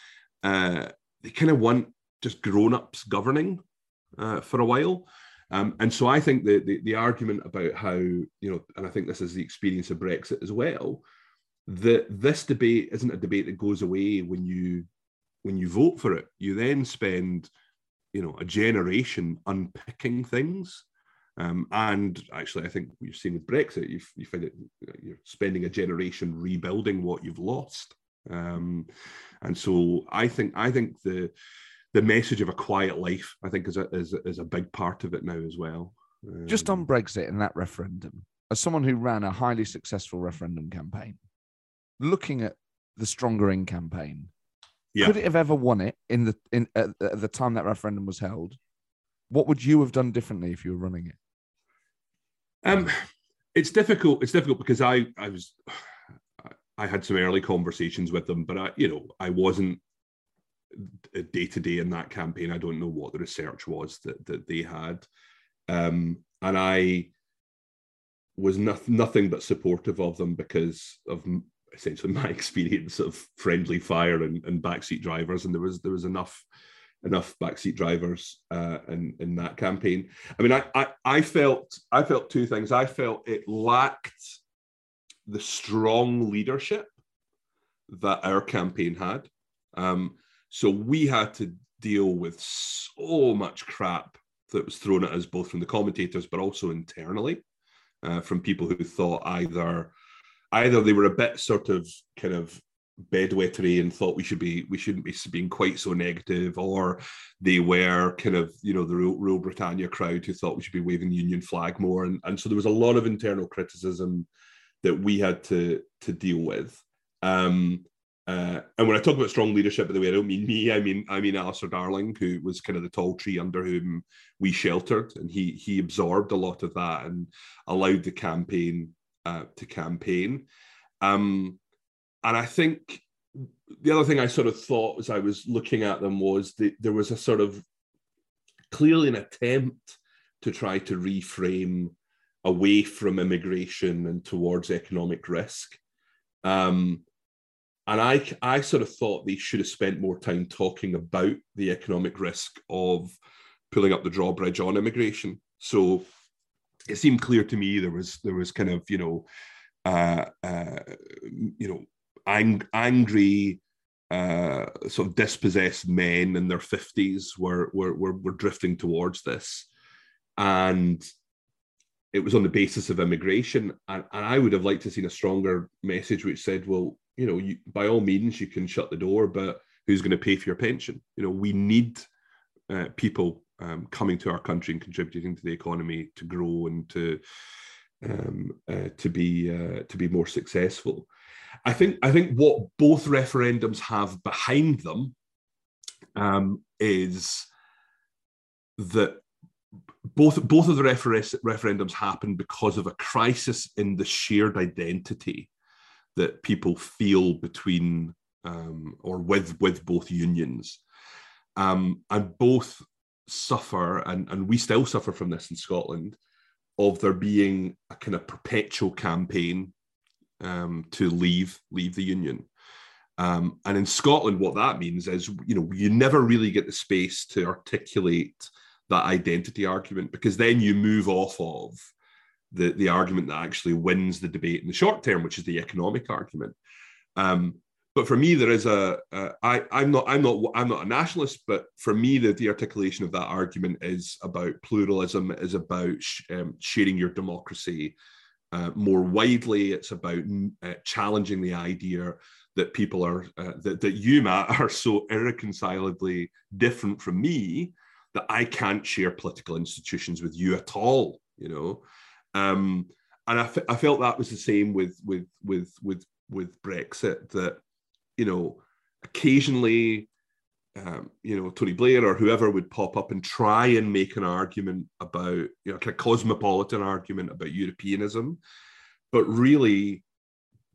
uh, they kind of want just grown-ups governing uh, for a while. Um, and so I think the, the, the argument about how you know, and I think this is the experience of Brexit as well, that this debate isn't a debate that goes away when you when you vote for it. You then spend you know a generation unpicking things. Um, and actually, I think you've seen with Brexit, you, you find it you're spending a generation rebuilding what you've lost. Um, and so I think I think the the message of a quiet life, I think, is a is, is a big part of it now as well. Um, Just on Brexit and that referendum, as someone who ran a highly successful referendum campaign, looking at the Stronger In campaign, yeah. could it have ever won it in the in at, at the time that referendum was held? What would you have done differently if you were running it? Um, it's difficult. It's difficult because I I was I had some early conversations with them, but I you know I wasn't day to day in that campaign. I don't know what the research was that that they had, um, and I was not, nothing but supportive of them because of essentially my experience of friendly fire and, and backseat drivers, and there was there was enough enough backseat drivers uh, in in that campaign. I mean, I, I I felt I felt two things. I felt it lacked the strong leadership that our campaign had. Um, so we had to deal with so much crap that was thrown at us, both from the commentators, but also internally, uh, from people who thought either either they were a bit sort of kind of bedwettery and thought we should be we shouldn't be being quite so negative, or they were kind of you know the Rule, Rule Britannia crowd who thought we should be waving the Union flag more, and and so there was a lot of internal criticism that we had to to deal with. Um, uh, and when I talk about strong leadership, by the way, I don't mean me. I mean I mean Alistair Darling, who was kind of the tall tree under whom we sheltered, and he he absorbed a lot of that and allowed the campaign uh, to campaign. Um, and I think the other thing I sort of thought as I was looking at them was that there was a sort of clearly an attempt to try to reframe away from immigration and towards economic risk. Um, and I, I sort of thought they should have spent more time talking about the economic risk of pulling up the drawbridge on immigration. So it seemed clear to me there was there was kind of you know uh, uh, you know ang- angry uh, sort of dispossessed men in their fifties were, were were were drifting towards this, and it was on the basis of immigration. And, and I would have liked to have seen a stronger message which said, well, you know, you, by all means, you can shut the door, but who's going to pay for your pension? You know, we need uh, people um, coming to our country and contributing to the economy to grow and to um, uh, to be uh, to be more successful. I think I think what both referendums have behind them um, is that both both of the refer- referendums happened because of a crisis in the shared identity that people feel between um, or with with both unions, um, and both suffer, and and we still suffer from this in Scotland, of there being a kind of perpetual campaign um, to leave leave the union. Um, and in Scotland, what that means is, you know, you never really get the space to articulate that identity argument because then you move off of the, the argument that actually wins the debate in the short term, which is the economic argument. Um, but for me, there is a. a I, I'm not I'm not I'm not a nationalist, but for me, the, the articulation of that argument is about pluralism, is about sh- um, sharing your democracy uh, more widely. It's about uh, challenging the idea that people are uh, that, that you Matt are so irreconcilably different from me that I can't share political institutions with you at all. You know, um, and I, f- I felt that was the same with with with with with Brexit. That you know, occasionally, um, you know, Tony Blair or whoever would pop up and try and make an argument about you know, of cosmopolitan argument about Europeanism, but really.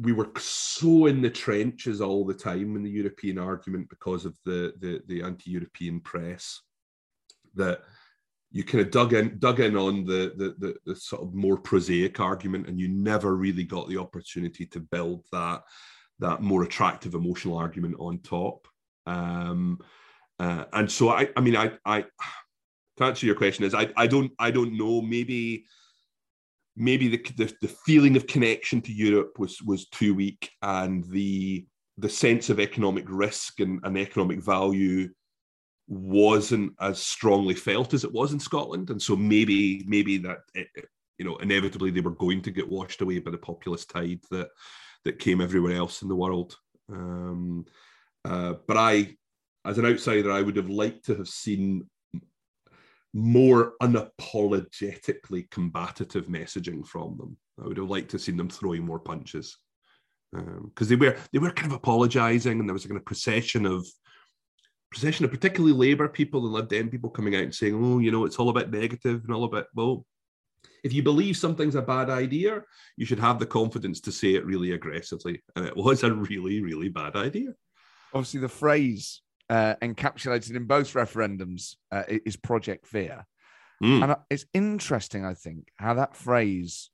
We were so in the trenches all the time in the European argument because of the the, the anti-European press that you kind of dug in dug in on the, the, the the sort of more prosaic argument, and you never really got the opportunity to build that that more attractive emotional argument on top. Um, uh, and so I, I mean, I, I to answer your question is I, I don't I don't know maybe maybe the, the, the feeling of connection to Europe was was too weak and the the sense of economic risk and, and economic value wasn't as strongly felt as it was in Scotland, and so maybe maybe that it, you know inevitably they were going to get washed away by the populist tide that that came everywhere else in the world. Um, uh, but I, as an outsider, I would have liked to have seen more unapologetically combative messaging from them. I would have liked to have seen them throwing more punches because um, they were they were kind of apologising, and there was a kind of procession of procession of particularly Labour people and Lib Dem people coming out and saying, oh, you know, it's all about negative and all about, well, if you believe something's a bad idea, you should have the confidence to say it really aggressively. And it was a really, really bad idea. Obviously, the phrase uh, encapsulated in both referendums uh, is Project Fear. Mm. And it's interesting, I think, how that phrase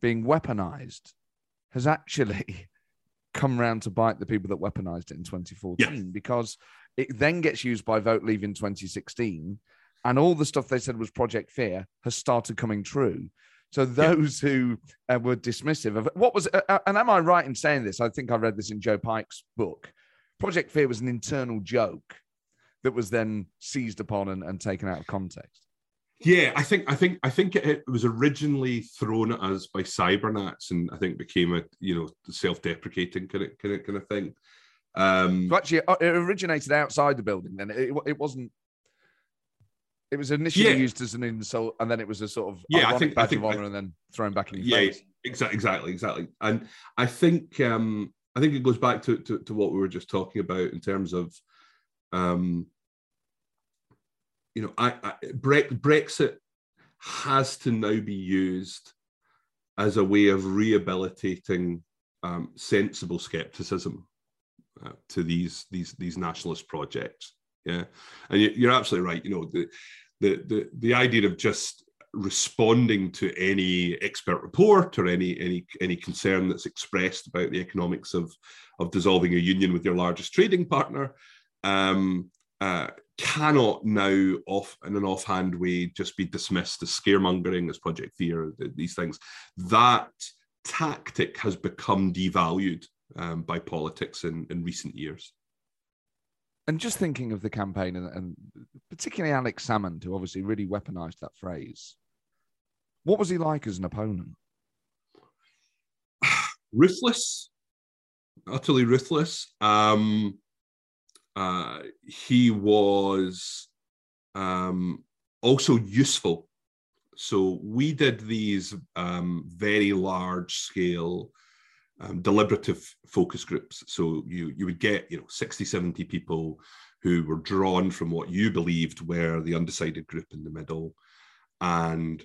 being weaponized has actually come round to bite the people that weaponized it in 2014 because it then gets used by Vote Leave in 2016, and all the stuff they said was Project Fear has started coming true. So those yeah. who uh, were dismissive of what was, uh, uh, and am I right in saying this? I think I read this in Joe Pike's book. Project Fear was an internal joke that was then seized upon and, and taken out of context. Yeah, I think I think I think it, was originally thrown at us by cybernats, and I think became a you know self-deprecating kind of kind of kind of thing. Um, So actually, uh, it originated outside the building. Then it, it wasn't. It was initially Yeah. used as an insult, and then it was a sort of Yeah, I think- I badge think- of honor, and then thrown back in your yeah, face. exactly, exactly, exactly. And I think um, I think it goes back to, to to what we were just talking about in terms of, um, you know, I, I Bre- Brexit has to now be used as a way of rehabilitating um, sensible skepticism uh, to these these these nationalist projects. Yeah, and you- you're absolutely right. You know, the the the the idea of just responding to any expert report or any any any concern that's expressed about the economics of of dissolving a union with your largest trading partner um, uh, cannot now off in an offhand way just be dismissed as scaremongering as project fear th- these things. That tactic has become devalued um, by politics in, in recent years And just thinking of the campaign, and, and particularly Alex Salmond, who obviously really weaponized that phrase. What was he like as an opponent? ruthless, utterly ruthless. Um, uh, he was um, also useful. So we did these um, very large scale um, deliberative focus groups. So you you would get you know 60, 70 people who were drawn from what you believed were the undecided group in the middle, and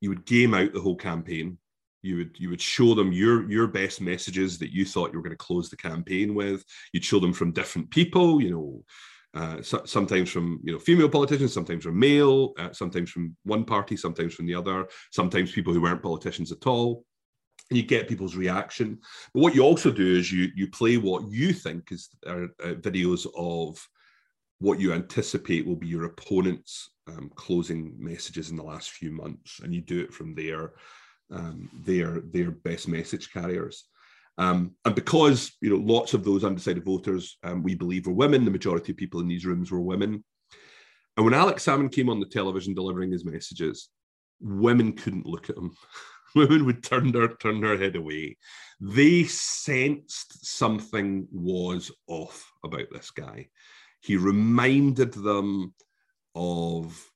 you would game out the whole campaign. You would you would show them your your best messages that you thought you were going to close the campaign with. You'd show them from different people you know uh, so, sometimes from you know female politicians sometimes from male uh, sometimes from one party sometimes from the other sometimes people who weren't politicians at all and you get people's reaction but what you also do is you you play what you think is uh, uh, videos of what you anticipate will be your opponent's um, closing messages in the last few months and you do it from there um, their their best message carriers. Um, and because you know lots of those undecided voters um, we believe were women, the majority of people in these rooms were women. And when Alex Salmond came on the television delivering his messages, women couldn't look at him. women would turn their turn their head away. They sensed something was off about this guy. He reminded them of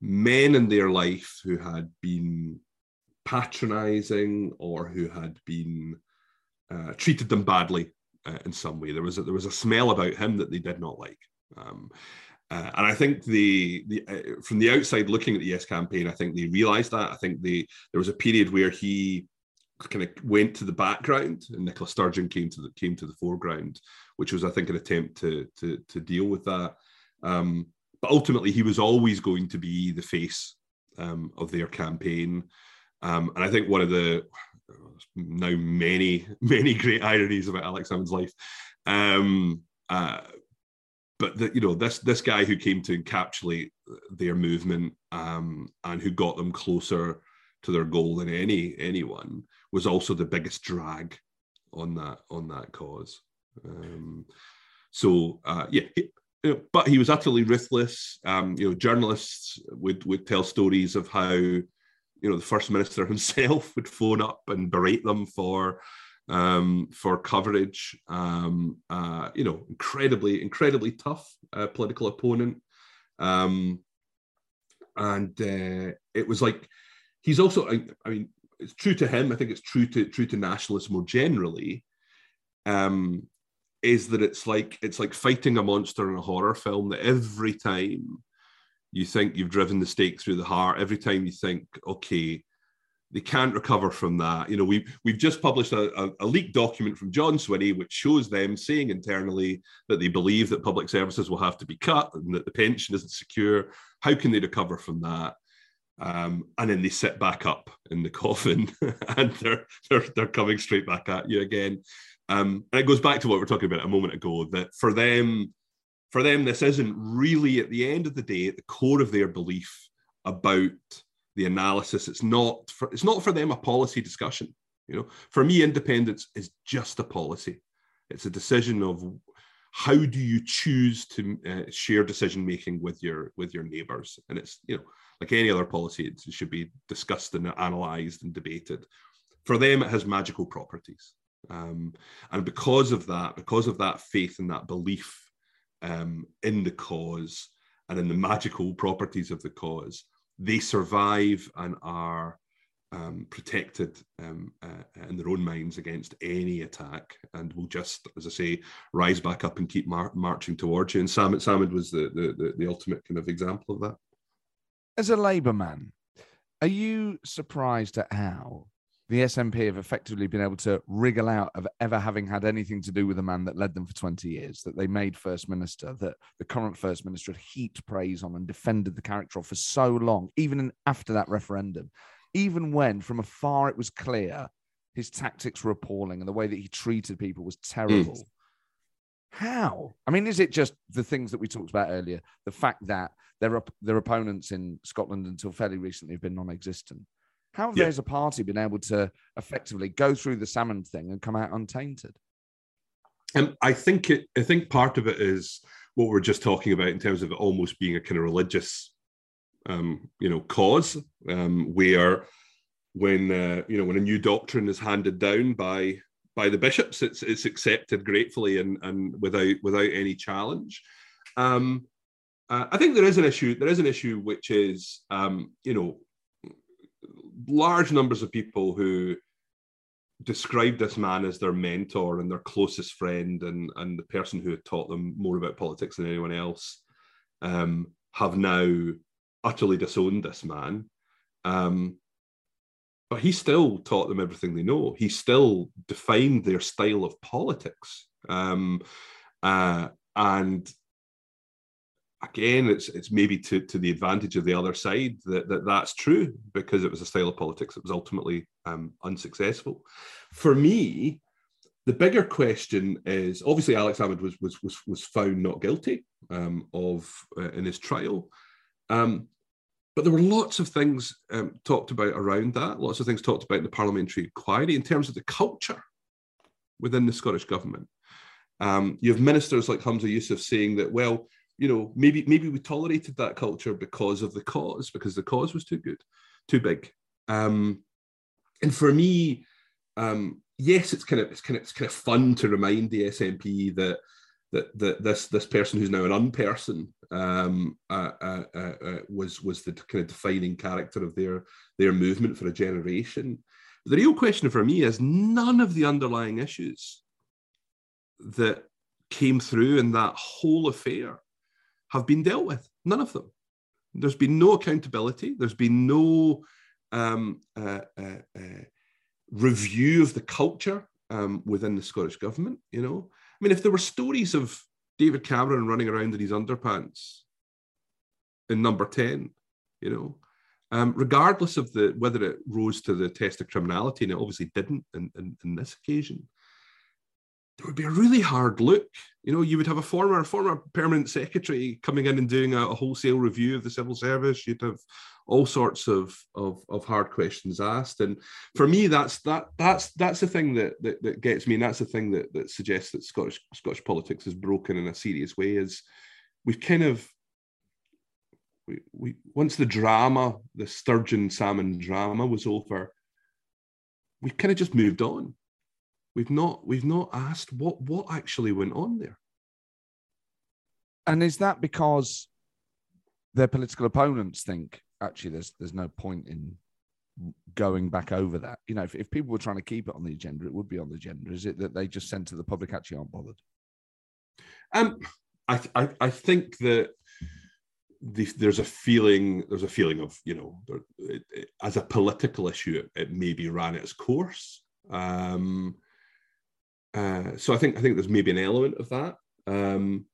men in their life who had been patronizing or who had been uh, treated them badly uh, in some way. There was a, there was a smell about him that they did not like. Um, uh, and I think the the uh, from the outside looking at the Yes campaign, I think they realised that. I think they there was a period where he kind of went to the background and Nicola Sturgeon came to the came to the foreground, which was I think an attempt to to to deal with that. Um, but ultimately, he was always going to be the face um, of their campaign. Um, and I think one of the now many, many great ironies about Alex Salmond's life. Um, uh, but you know, this this guy who came to encapsulate their movement um, and who got them closer to their goal than any anyone was also the biggest drag on that on that cause. Um, so uh, yeah, you know, but he was utterly ruthless. Um, you know, journalists would would tell stories of how you know the first minister himself would phone up and berate them for um, for coverage. Um, uh, you know, incredibly incredibly tough uh, political opponent. Um, and uh, it was like he's also. I, I mean, it's true to him. I think it's true to true to nationalists more generally. Um, is that it's like it's like fighting a monster in a horror film that every time you think you've driven the stake through the heart every time you think okay they can't recover from that. You know we've we've just published a, a, a leaked document from John Swinney which shows them saying internally that they believe that public services will have to be cut and that the pension isn't secure. How can they recover from that? Um, and then they sit back up in the coffin and they're, they're they're coming straight back at you again. Um, and it goes back to what we were talking about a moment ago that for them, for them, this isn't really at the end of the day at the core of their belief about the analysis. It's not for it's not for them a policy discussion. You know, for me, independence is just a policy. It's a decision of how do you choose to uh, share decision making with your with your neighbors, and it's you know like any other policy, it should be discussed and analyzed and debated. For them, it has magical properties Um, and because of that, because of that faith and that belief um, in the cause and in the magical properties of the cause, they survive and are um, protected um, uh, in their own minds against any attack, and will just, as I say, rise back up and keep mar- marching towards you. And Salmond, Salmond was the, the, the the ultimate kind of example of that. As a Labour man, are you surprised at how the SNP have effectively been able to wriggle out of ever having had anything to do with the man that led them for 20 years, that they made First Minister, that the current First Minister had heaped praise on and defended the character of for so long, even after that referendum, even when from afar it was clear his tactics were appalling and the way that he treated people was terrible. Mm. How? I mean, is it just the things that we talked about earlier? The fact that their, their opponents in Scotland until fairly recently have been non existent? How have yeah. they as a party been able to effectively go through the Salmond thing and come out untainted? Um, I think it. I think part of it is what we're just talking about in terms of it almost being a kind of religious, um, you know, cause um, where when uh, you know when a new doctrine is handed down by by the bishops, it's it's accepted gratefully and and without without any challenge. Um, uh, I think there is an issue. There is an issue which is, um, you know, large numbers of people who described this man as their mentor and their closest friend and, and the person who had taught them more about politics than anyone else um, have now utterly disowned this man. Um, but he still taught them everything they know. He still defined their style of politics. Um, uh, and again, it's it's maybe to, to the advantage of the other side that, that that's true because it was a style of politics that was ultimately um, unsuccessful. For me, the bigger question is obviously Alex Salmond was was was, was found not guilty um, of uh, in his trial, um, but there were lots of things um, talked about around that. Lots of things talked about in the parliamentary inquiry in terms of the culture within the Scottish government. Um, you have ministers like Humza Yousaf saying that well you know, maybe maybe we tolerated that culture because of the cause, because the cause was too good, too big. Um, and for me, um, yes, it's kind of it's kind of it's kind of fun to remind the SNP that that that this this person who's now an unperson um, uh, uh, uh, uh, was was the kind of defining character of their their movement for a generation. But the real question for me is none of the underlying issues that came through in that whole affair have been dealt with. None of them. There's been no accountability. There's been no um, uh, uh, uh, review of the culture um, within the Scottish government. You know, I mean, if there were stories of David Cameron running around in his underpants in number ten, you know, um, regardless of the whether it rose to the test of criminality, and it obviously didn't in, in, in this occasion there would be a really hard look. You know, you would have a former former permanent secretary coming in and doing a, a wholesale review of the civil service. You'd have all sorts of, of of hard questions asked. And for me, that's that that's that's the thing that that, that gets me, and that's the thing that that suggests that Scottish Scottish politics is broken in a serious way. Is we've kind of we, we once the drama, the Sturgeon Salmond drama was over, we kind of just moved on We've not we've not asked what what actually went on there. And is that because their political opponents think actually there's there's no point in going back over that? You know, if, if people were trying to keep it on the agenda, it would be on the agenda. Is it that they just sent to the public actually aren't bothered? Um, I I, I think that the, there's a feeling there's a feeling of you know it, it, as a political issue it, it maybe ran its course um, uh, so I think I think there's maybe an element of that. Um,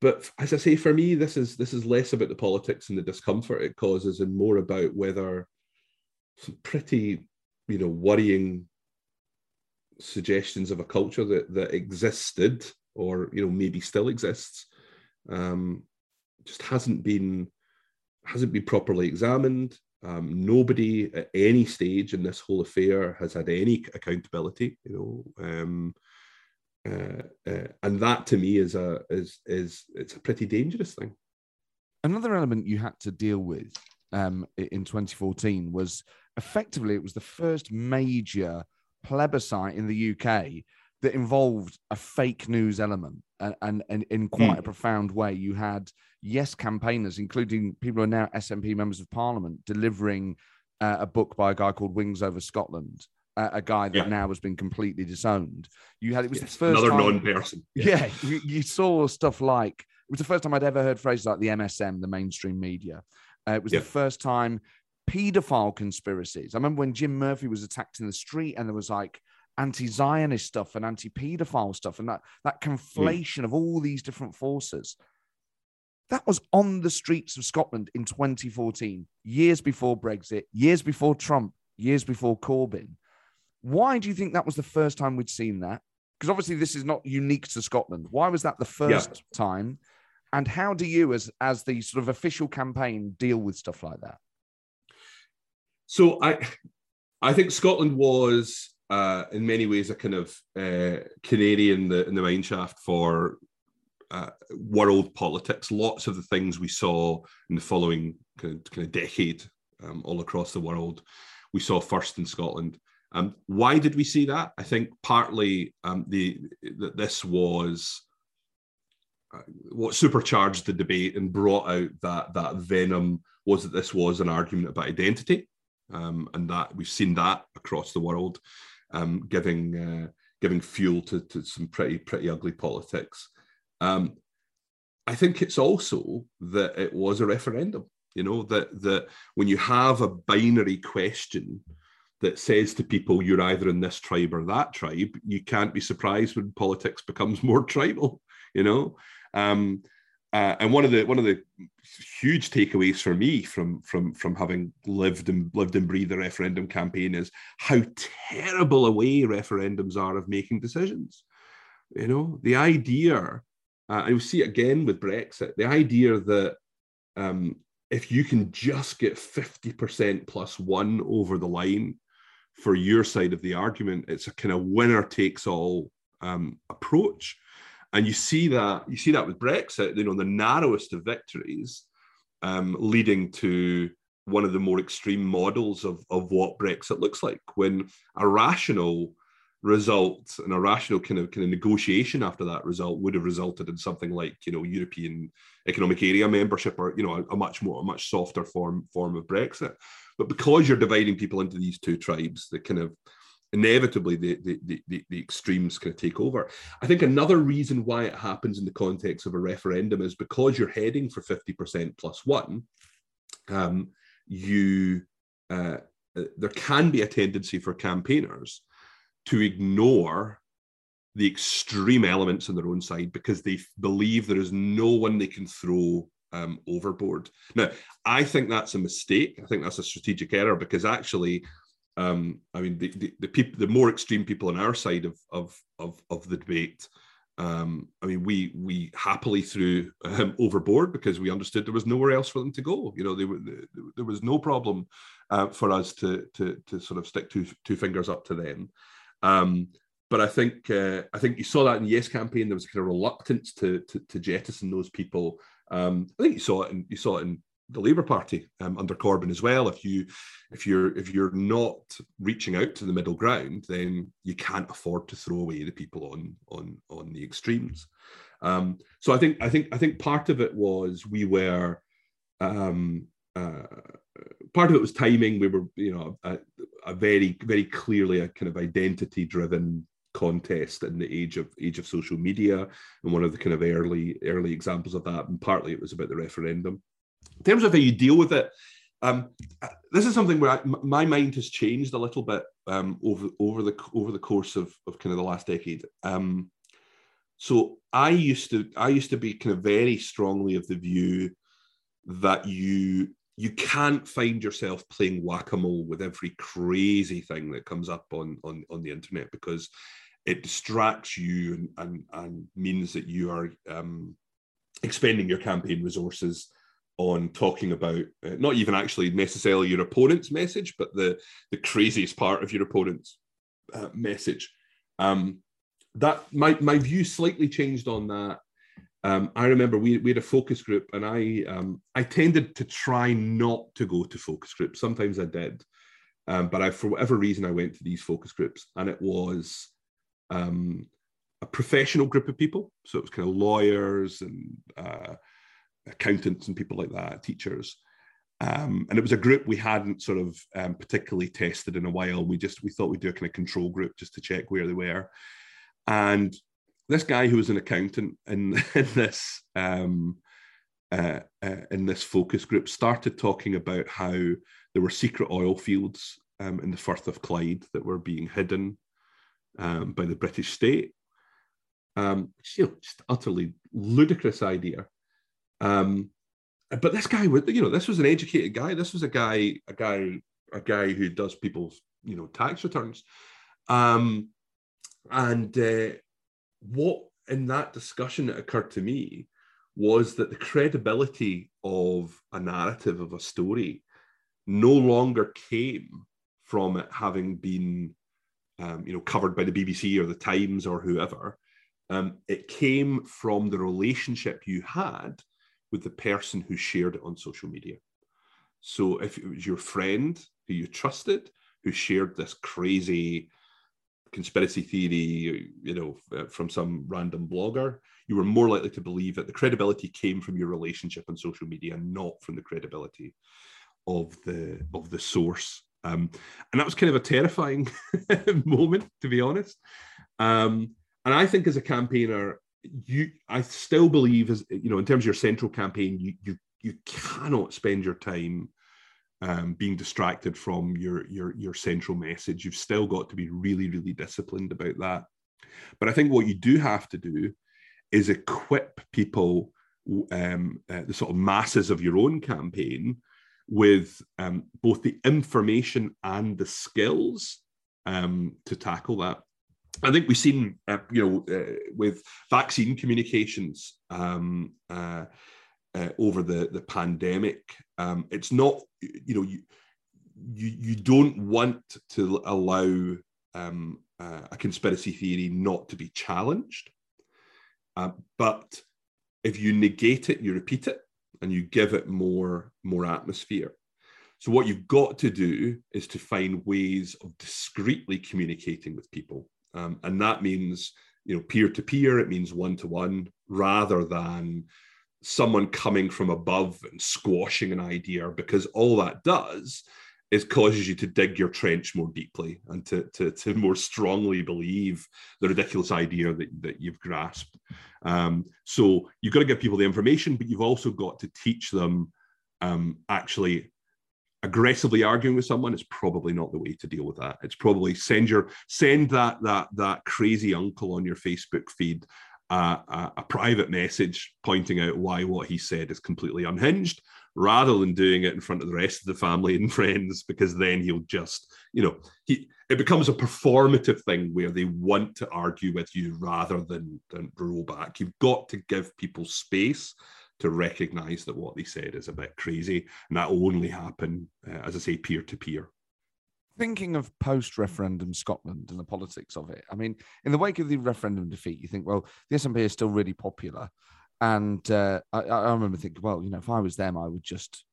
but as I say, for me, this is this is less about the politics and the discomfort it causes, and more about whether some pretty, you know, worrying suggestions of a culture that that existed or you know maybe still exists um, just hasn't been hasn't been properly examined um, nobody at any stage in this whole affair has had any accountability, you know, um, uh, uh, and that to me is a is is it's a pretty dangerous thing. Another element you had to deal with um, in 2014 was effectively it was the first major plebiscite in the UK that involved a fake news element and, and, and in quite mm. a profound way. You had yes campaigners, including people who are now SNP members of parliament, delivering uh, a book by a guy called Wings Over Scotland. Uh, a guy that yeah. now has been completely disowned. You had it was yes, the first another time, non-person. Yeah, yeah you, you, saw stuff like it was the first time I'd ever heard phrases like the MSM, the mainstream media. Uh, it was yeah. the first time paedophile conspiracies. I remember when Jim Murphy was attacked in the street, and there was like anti-Zionist stuff and anti-paedophile stuff, and that that hmm. conflation mm. of all these different forces. That was on the streets of Scotland in 2014, years before Brexit, years before Trump, years before Corbyn. Why do you think that was the first time we'd seen that? Because obviously this is not unique to Scotland. Why was that the first yeah. time? And how do you, as as the sort of official campaign, deal with stuff like that? So I, I think Scotland was uh, in many ways a kind of uh, canary in the in the mine shaft for uh, world politics. Lots of the things we saw in the following kind of, kind of decade um, all across the world, we saw first in Scotland. Um, why did we see that? I think partly um, the that this was uh, what supercharged the debate and brought out that that venom was that this was an argument about identity, um, and that we've seen that across the world, um, giving uh, giving fuel to, to some pretty pretty ugly politics. Um, I think it's also that it was a referendum. You know that that when you have a binary question that says to people you're either in this tribe or that tribe, you can't be surprised when politics becomes more tribal. You know, um, uh, and one of the one of the huge takeaways for me from from from having lived and lived and breathed a referendum campaign is how terrible a way referendums are of making decisions. You know, the idea uh, and we see it again with Brexit. The idea that um, if you can just get 50% plus one over the line for your side of the argument, it's a kind of winner takes all um, approach. And you see that you see that with Brexit, you know, the narrowest of victories um, leading to one of the more extreme models of, of what Brexit looks like when a rational result and a rational kind of kind of negotiation after that result would have resulted in something like you know European Economic Area membership or you know a, a, much more a much softer form form of Brexit. But because you're dividing people into these two tribes, the kind of inevitably the, the, the, the extremes kind of take over. I think another reason why it happens in the context of a referendum is because you're heading for 50% plus one, um, you uh, uh, there can be a tendency for campaigners to ignore the extreme elements on their own side because they believe there is no one they can throw um, overboard. Now, I think that's a mistake. I think that's a strategic error because actually, um, I mean, the, the, the people, the more extreme people on our side of of of, of the debate, um, I mean, we we happily threw um, overboard because we understood there was nowhere else for them to go. You know, they were, there was no problem uh, for us to to to sort of stick two two fingers up to them. Um, but I think uh, I think you saw that in the Yes campaign. There was a kind of reluctance to to, to jettison those people. Um, I think you saw it, and you saw it in the Labour Party um, under Corbyn as well. If you if you're if you're not reaching out to the middle ground, then you can't afford to throw away the people on on on the extremes. Um, so I think I think I think part of it was we were um, uh, part of it was timing. We were, you know, a, a very, very clearly a kind of identity-driven contest in the age of age of social media, and one of the kind of early early examples of that. And partly it was about the referendum. In terms of how you deal with it, um, this is something where I, my mind has changed a little bit um, over over the over the course of, of kind of the last decade. Um, so I used to I used to be kind of very strongly of the view that you you can't find yourself playing whack-a-mole with every crazy thing that comes up on on, on the internet because it distracts you and and, and means that you are um, expending your campaign resources on talking about uh, not even actually necessarily your opponent's message but the the craziest part of your opponent's uh, message. Um, that my my view slightly changed on that um, I remember we, we had a focus group, and I um, I tended to try not to go to focus groups. Sometimes I did, Um, but I, for whatever reason, I went to these focus groups, and it was um, a professional group of people. So it was kind of lawyers and uh, accountants and people like that, teachers. Um, and it was a group we hadn't sort of um, particularly tested in a while. We just we thought we'd do a kind of control group just to check where they were. And this guy who was an accountant in, in this um, uh, uh, in this focus group started talking about how there were secret oil fields um, in the Firth of Clyde that were being hidden um, by the British state. Um, just utterly ludicrous idea. Um, but this guy you know, this was an educated guy. This was a guy, a guy, a guy who does people's, you know, tax returns. Um, and uh, what in that discussion that occurred to me was that the credibility of a narrative of a story no longer came from it having been, um, you know, covered by the BBC or the Times or whoever. Um, it came from the relationship you had with the person who shared it on social media. So if it was your friend who you trusted who shared this crazy conspiracy theory, you know, uh, from some random blogger, you were more likely to believe that the credibility came from your relationship on social media, not from the credibility of the of the source. Um, and that was kind of a terrifying moment, to be honest. Um, and I think as a campaigner, you I still believe as you know, in terms of your central campaign, you you you cannot spend your time um, being distracted from your your your central message. You've still got to be really really disciplined about that. But I think what you do have to do is equip people, um, uh, the sort of masses of your own campaign, with um, both the information and the skills um, to tackle that. I think we've seen, uh, you know, uh, with vaccine communications um, uh, uh, over the the pandemic, um, it's not, you know, you you you don't want to allow um, uh, a conspiracy theory not to be challenged, uh, but if you negate it, you repeat it, and you give it more more atmosphere. So what you've got to do is to find ways of discreetly communicating with people. Um, and that means, you know, peer to peer, it means one to one, rather than someone coming from above and squashing an idea, because all that does is causes you to dig your trench more deeply and to, to, to more strongly believe the ridiculous idea that, that you've grasped. Um, so you've got to give people the information, but you've also got to teach them um, actually aggressively arguing with someone is probably not the way to deal with that. It's probably send your send that that that crazy uncle on your Facebook feed a, a, private message pointing out why what he said is completely unhinged, rather than doing it in front of the rest of the family and friends, because then he'll just you know he it becomes a performative thing where they want to argue with you rather than than roll back. You've got to give people space to recognize that what they said is a bit crazy. And that will only happen, uh, as I say, peer to peer. Thinking of post referendum Scotland and the politics of it, I mean, in the wake of the referendum defeat, you think, well, the SNP is still really popular. And uh, I, I remember thinking, well, you know, if I was them, I would just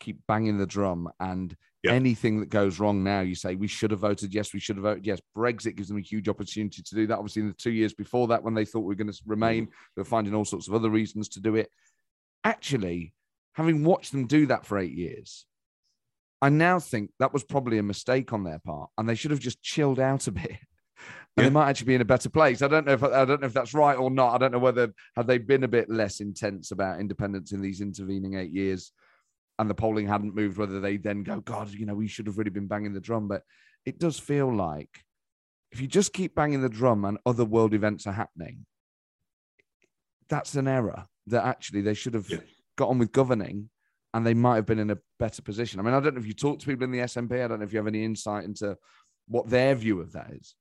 keep banging the drum and yep. anything that goes wrong now you say we should have voted yes we should have voted yes brexit gives them a huge opportunity to do that obviously in the two years before that when they thought we were going to remain they were finding all sorts of other reasons to do it actually, having watched them do that for eight years, I now think that was probably a mistake on their part, and they should have just chilled out a bit. And yeah. they might actually be in a better place. I don't know if I don't know if that's right or not. I don't know whether had they been a bit less intense about independence in these intervening eight years, and the polling hadn't moved, whether they then go, God, you know, we should have really been banging the drum. But it does feel like if you just keep banging the drum and other world events are happening, that's an error that actually they should have yeah. got on with governing and they might have been in a better position. I mean, I don't know if you talk to people in the SNP. I don't know if you have any insight into what their view of that is.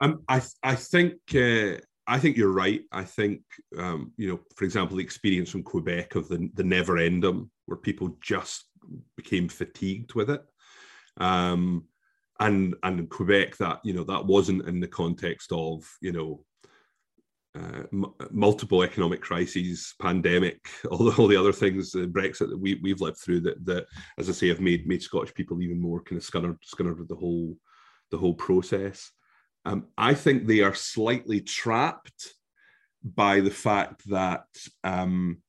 Um, I I think uh, I think you're right. I think um, you know, for example, the experience from Quebec of the the neverendum, where people just became fatigued with it. Um, and and Quebec, that you know that wasn't in the context of you know uh, m- multiple economic crises, pandemic, all the, all the other things, uh, Brexit that we we've lived through that that, as I say, have made made Scottish people even more kind of scunnered scunnered with the whole the whole process. Um, I think they are slightly trapped by the fact that um,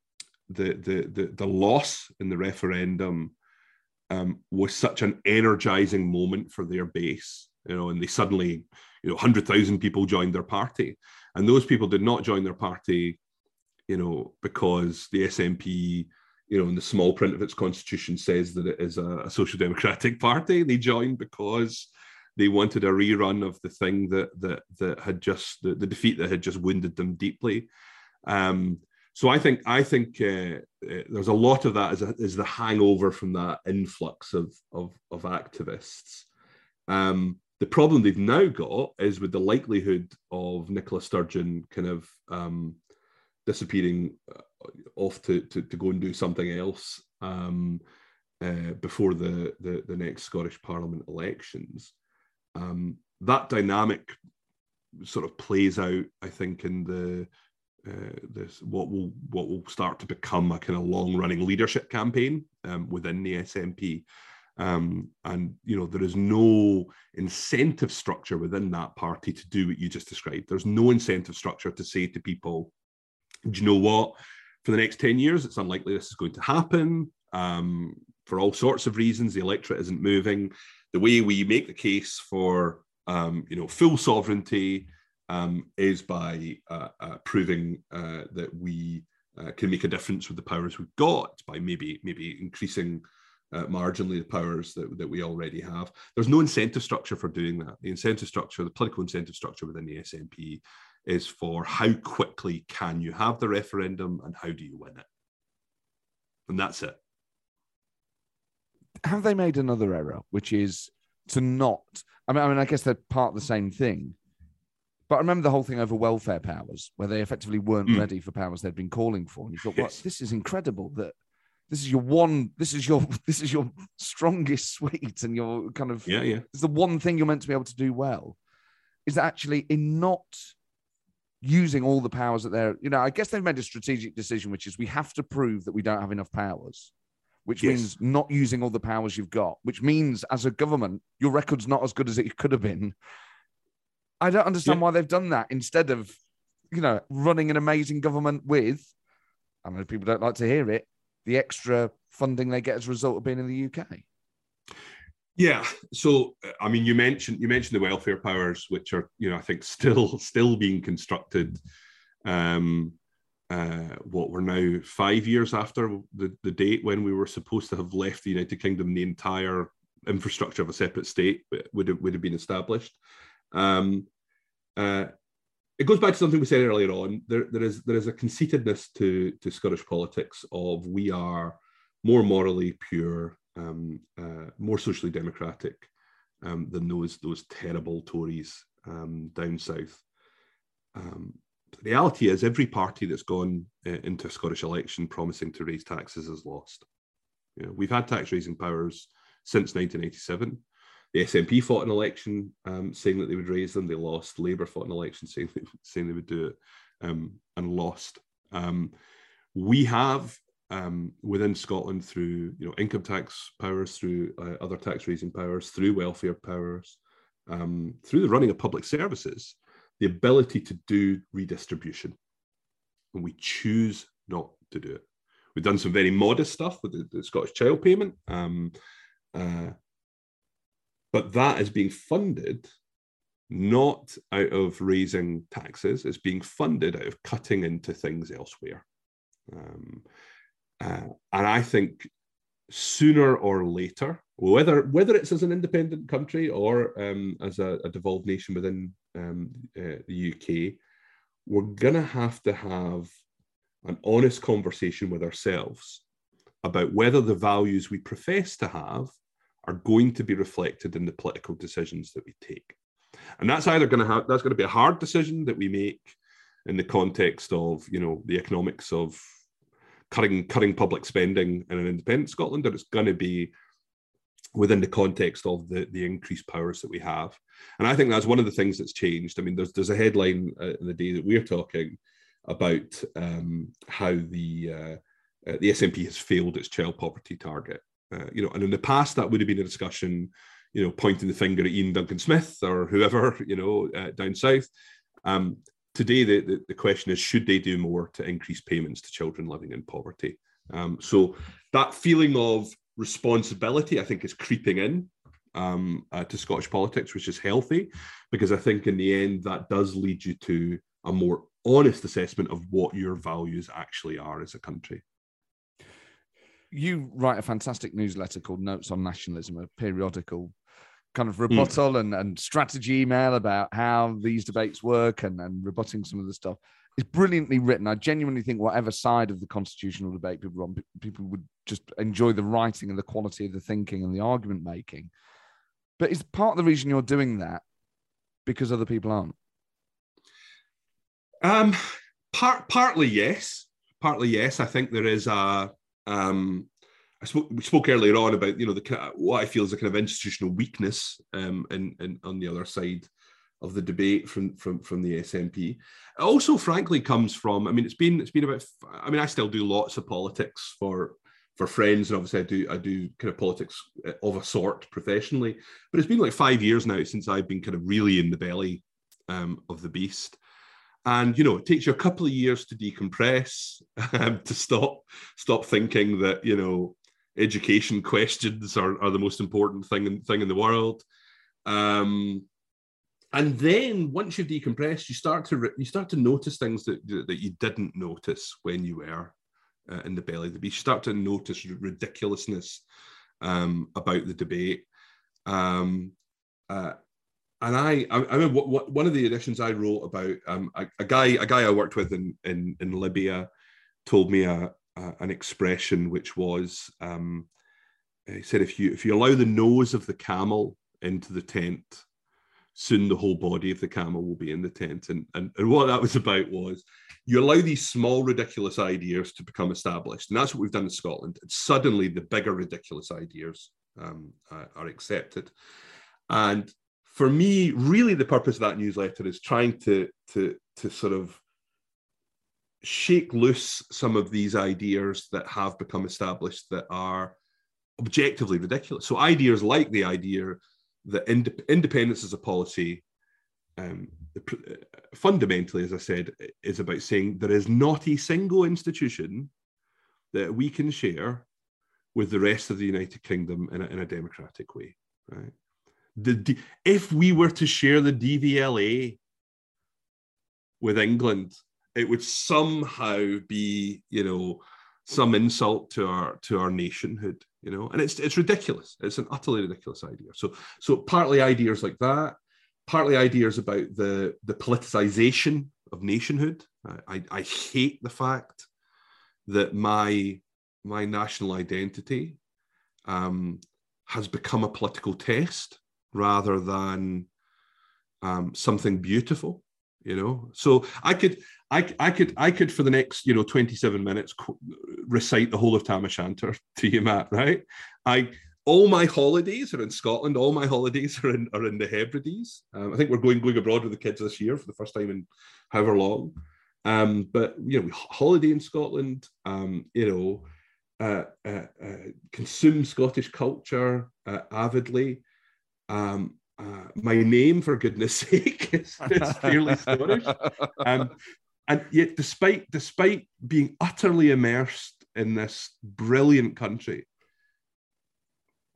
the, the the the loss in the referendum um, was such an energizing moment for their base, you know, and they suddenly, you know, hundred thousand people joined their party, and those people did not join their party, you know, because the SNP, you know, in the small print of its constitution says that it is a, a social democratic party. They joined because they wanted a rerun of the thing that that that had just the, the defeat that had just wounded them deeply. Um, so I think I think uh, uh, there's a lot of that as, a, as the hangover from that influx of of, of activists. Um, the problem they've now got is with the likelihood of Nicola Sturgeon kind of um, disappearing uh, off to, to, to go and do something else um, uh, before the, the, the next Scottish Parliament elections. Um, that dynamic sort of plays out, I think, in the uh, this what will what will start to become a kind of long running leadership campaign um, within the SNP. Um, and you know there is no incentive structure within that party to do what you just described. There's no incentive structure to say to people, "Do you know what? For the next ten years, it's unlikely this is going to happen." Um, for all sorts of reasons, the electorate isn't moving. The way we make the case for um, you know full sovereignty um, is by uh, uh, proving uh, that we uh, can make a difference with the powers we've got by maybe maybe increasing uh, marginally the powers that, that we already have. There's no incentive structure for doing that. The incentive structure, the political incentive structure within the SNP is for how quickly can you have the referendum and how do you win it? And that's it. Have they made another error, which is to not? I mean, I mean, I guess they're part of the same thing, but I remember the whole thing over welfare powers, where they effectively weren't mm. ready for powers they'd been calling for. And you thought, well, yes. this is incredible that this is your one, this is your, this is your strongest suite, and your kind of, yeah, yeah. It's the one thing you're meant to be able to do well. Is that actually in not using all the powers that they're, you know, I guess they've made a strategic decision, which is we have to prove that we don't have enough powers, which yes. means not using all the powers you've got, which means as a government, your record's not as good as it could have been I don't understand yeah. why they've done that instead of, you know, running an amazing government with, I know people don't like to hear it, the extra funding they get as a result of being in the UK. Yeah. So, I mean, you mentioned you mentioned the welfare powers, which are, you know, I think still still being constructed. Um, uh, what we're now five years after the, the date when we were supposed to have left the United Kingdom, the entire infrastructure of a separate state would have, would have been established. Um, uh, it goes back to something we said earlier on. There, there is there is a conceitedness to to Scottish politics of we are more morally pure, um, uh, more socially democratic um, than those those terrible Tories um, down south. Um, the reality is, every party that's gone uh, into a Scottish election promising to raise taxes has lost. You know, we've had tax raising powers since 1987. The SNP fought an election um, saying that they would raise them. They lost. Labour fought an election saying they, saying they would do it um, and lost. Um, we have um, within Scotland through you know income tax powers, through uh, other tax raising powers, through welfare powers, um, through the running of public services, the ability to do redistribution, and we choose not to do it. We've done some very modest stuff with the, the Scottish Child Payment. Um, uh, but that is being funded not out of raising taxes, it's being funded out of cutting into things elsewhere. Um, uh, and I think sooner or later, whether whether it's as an independent country or um, as a, a, devolved nation within um, uh, the UK, we're going to have to have an honest conversation with ourselves about whether the values we profess to have are going to be reflected in the political decisions that we take. And that's either going to have that's going to be a hard decision that we make in the context of you know the economics of cutting cutting public spending in an independent Scotland, or it's going to be within the context of the, the increased powers that we have. And I think that's one of the things that's changed. I mean, there's, there's a headline uh, in the day that we're talking about um, how the, uh, uh, the SNP has failed its child poverty target. Uh, you know, and in the past, that would have been a discussion, you know, pointing the finger at Iain Duncan Smith or whoever, you know, uh, down south. Um, today, the, the, the, question is should they do more to increase payments to children living in poverty? Um, so that feeling of responsibility, I think, is creeping in um, uh, to Scottish politics, which is healthy, because I think in the end that does lead you to a more honest assessment of what your values actually are as a country. You write a fantastic newsletter called Notes on Nationalism, a periodical kind of hmm. rebuttal mm. and, and strategy email about how these debates work and, and rebutting some of the stuff it's brilliantly written. I genuinely think whatever side of the constitutional debate people on, people would just enjoy the writing and the quality of the thinking and the argument making. But is part of the reason you're doing that because other people aren't? Um, part partly yes, partly yes. I think there is a. Um, I spoke, we spoke earlier on about you know the what I feel is a kind of institutional weakness um, in, in on the other side of the debate from from from the SNP. It also, frankly, comes from. I mean, it's been it's been about. I mean, I still do lots of politics for for friends, and obviously, I do I do kind of politics uh, of a sort professionally. But it's been like five years now since I've been kind of really in the belly um, of the beast. And you know, it takes you a couple of years to decompress, um, to stop stop thinking that you know education questions are, are the most important thing in, thing in the world. Um, and then once you've decompressed you start to you start to notice things that that you didn't notice when you were uh, in the belly of the beast you start to notice ridiculousness um, about the debate um, uh, and I, I, I remember what, what, one of the editions I wrote about um, a, a, guy, a guy I worked with in in, in Libya, told me a, a an expression which was, um, he said, if you if you allow the nose of the camel into the tent, soon the whole body of the camel will be in the tent. And, and, and what that was about was you allow these small, ridiculous ideas to become established. And that's what we've done in Scotland. And suddenly the bigger, ridiculous ideas um, uh, are accepted. And for me, really, the purpose of that newsletter is trying to, to, to sort of shake loose some of these ideas that have become established that are objectively ridiculous. So, ideas like the idea that ind- independence as a policy, um, fundamentally, as I said, is about saying there is not a single institution that we can share with the rest of the United Kingdom in a, in a democratic way. Right? The, if we were to share the DVLA with England, it would somehow be, you know, some insult to our to our nationhood you know? And it's it's ridiculous. It's an utterly ridiculous idea. So so partly ideas like that partly ideas about the the politicization of nationhood. I i hate the fact that my my national identity um, has become a political test rather than um, something beautiful you know so i could I, I could I could for the next you know 27 minutes recite the whole of Tam O'Shanter to you, Matt. Right? I all my holidays are in Scotland. All my holidays are in are in the Hebrides. Um, I think we're going going abroad with the kids this year for the first time in however long. Um, but you know, we holiday in Scotland. Um, you know, uh, uh, uh, consume Scottish culture uh, avidly. Um, uh, my name, for goodness sake, is, is fairly Scottish. Um, and yet despite despite being utterly immersed in this brilliant country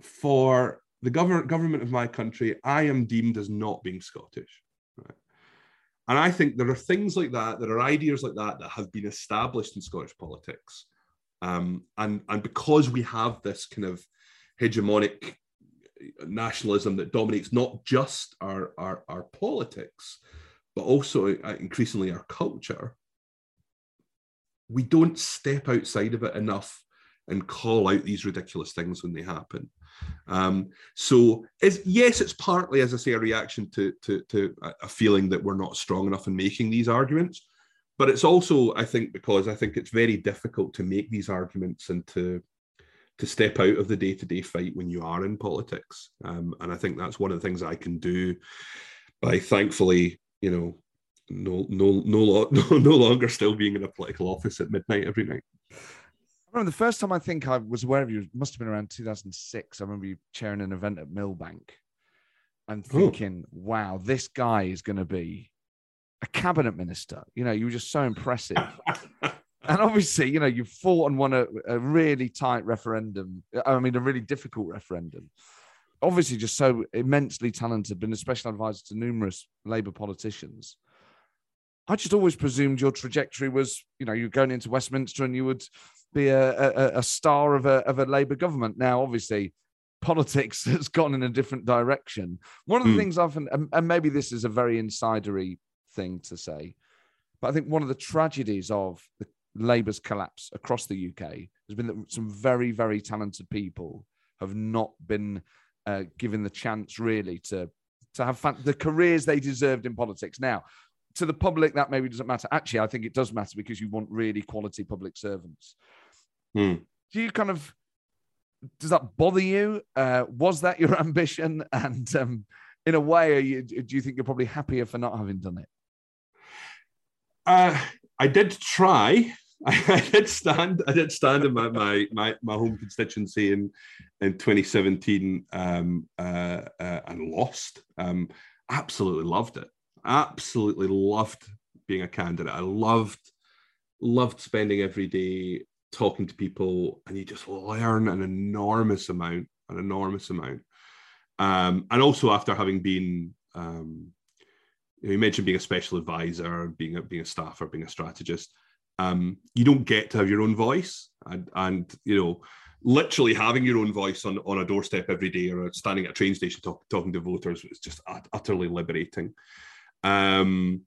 for the government government of my country i am deemed as not being scottish and i think there are things like that there are ideas like that that have been established in scottish politics um, and and because we have this kind of hegemonic nationalism that dominates not just our our, our politics but also uh, increasingly our culture, we don't step outside of it enough and call out these ridiculous things when they happen. Um, so, is, yes, it's partly, as I say, a reaction to, to, to a feeling that we're not strong enough in making these arguments. But it's also, I think, because I think it's very difficult to make these arguments and to to step out of the day to day fight when you are in politics. Um, and I think that's one of the things I can do by thankfully, you know, no, no, no, no, no longer still being in a political office at midnight every night. I remember the first time I think I was aware of you must have been around 2006. I remember you chairing an event at Millbank and Oh. thinking, wow, this guy is going to be a cabinet minister. You know, you were just so impressive. and obviously, you know, you fought and won a, a really tight referendum. I mean, a really difficult referendum. Obviously, just so immensely talented, been a special advisor to numerous Labour politicians. I just always presumed your trajectory was, you know, you're going into Westminster and you would be a, a, a star of a, of a Labour government. Now, obviously, politics has gone in a different direction. One of the Hmm. things I've, and maybe this is a very insidery thing to say, but I think one of the tragedies of the Labour's collapse across the UK has been that some very, very talented people have not been uh, given the chance really to to have the careers they deserved in politics. Now, to the public, that maybe doesn't matter. Actually, I think it does matter because you want really quality public servants. Hmm. Do you kind of does that bother you? Uh, was that your ambition? And um, in a way, are you, do you think you're probably happier for not having done it? Uh, I did try. I did stand. I did stand in my my my, my home constituency in in 2017 um, uh, uh, and lost. Um, absolutely loved it. Absolutely loved being a candidate. I loved loved spending every day talking to people, and you just learn an enormous amount, an enormous amount. Um, and also after having been um, you, know, you mentioned being a special advisor, being a being a staffer, being a strategist. Um, you don't get to have your own voice, and and you know, literally having your own voice on on a doorstep every day or standing at a train station talk, talking to voters is just utterly liberating. Um,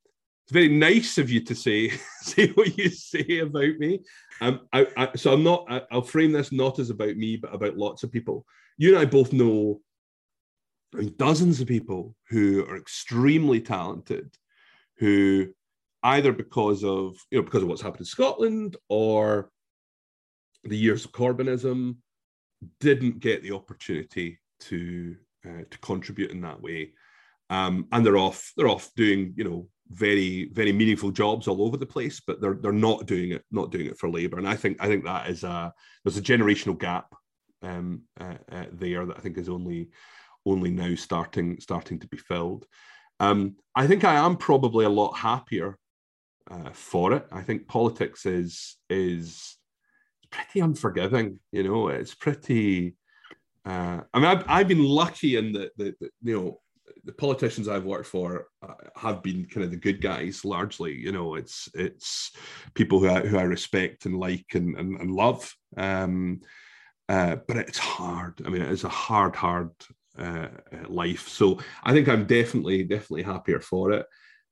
it's very nice of you to say say what you say about me. Um, I, I, so I'm not. I, I'll frame this not as about me, but about lots of people. You and I both know dozens of people who are extremely talented, who either because of you know because of what's happened in Scotland or the years of Corbynism didn't get the opportunity to uh, to contribute in that way, um, and they're off they're off doing you know very very meaningful jobs all over the place, but they're they're not doing it not doing it for Labour, and I think I think that is a there's a generational gap um, uh, uh, there that I think is only only now starting starting to be filled. Um, I think I am probably a lot happier uh, for it. I think politics is is pretty unforgiving. You know, it's pretty. Uh, I mean, I've, I've been lucky in that the, the you know the politicians I've worked for uh, have been kind of the good guys largely. You know, it's it's people who I, who I respect and like and and, and love. Um, uh, but it's hard. I mean, it is a hard, hard uh, life. So I think I'm definitely, definitely happier for it.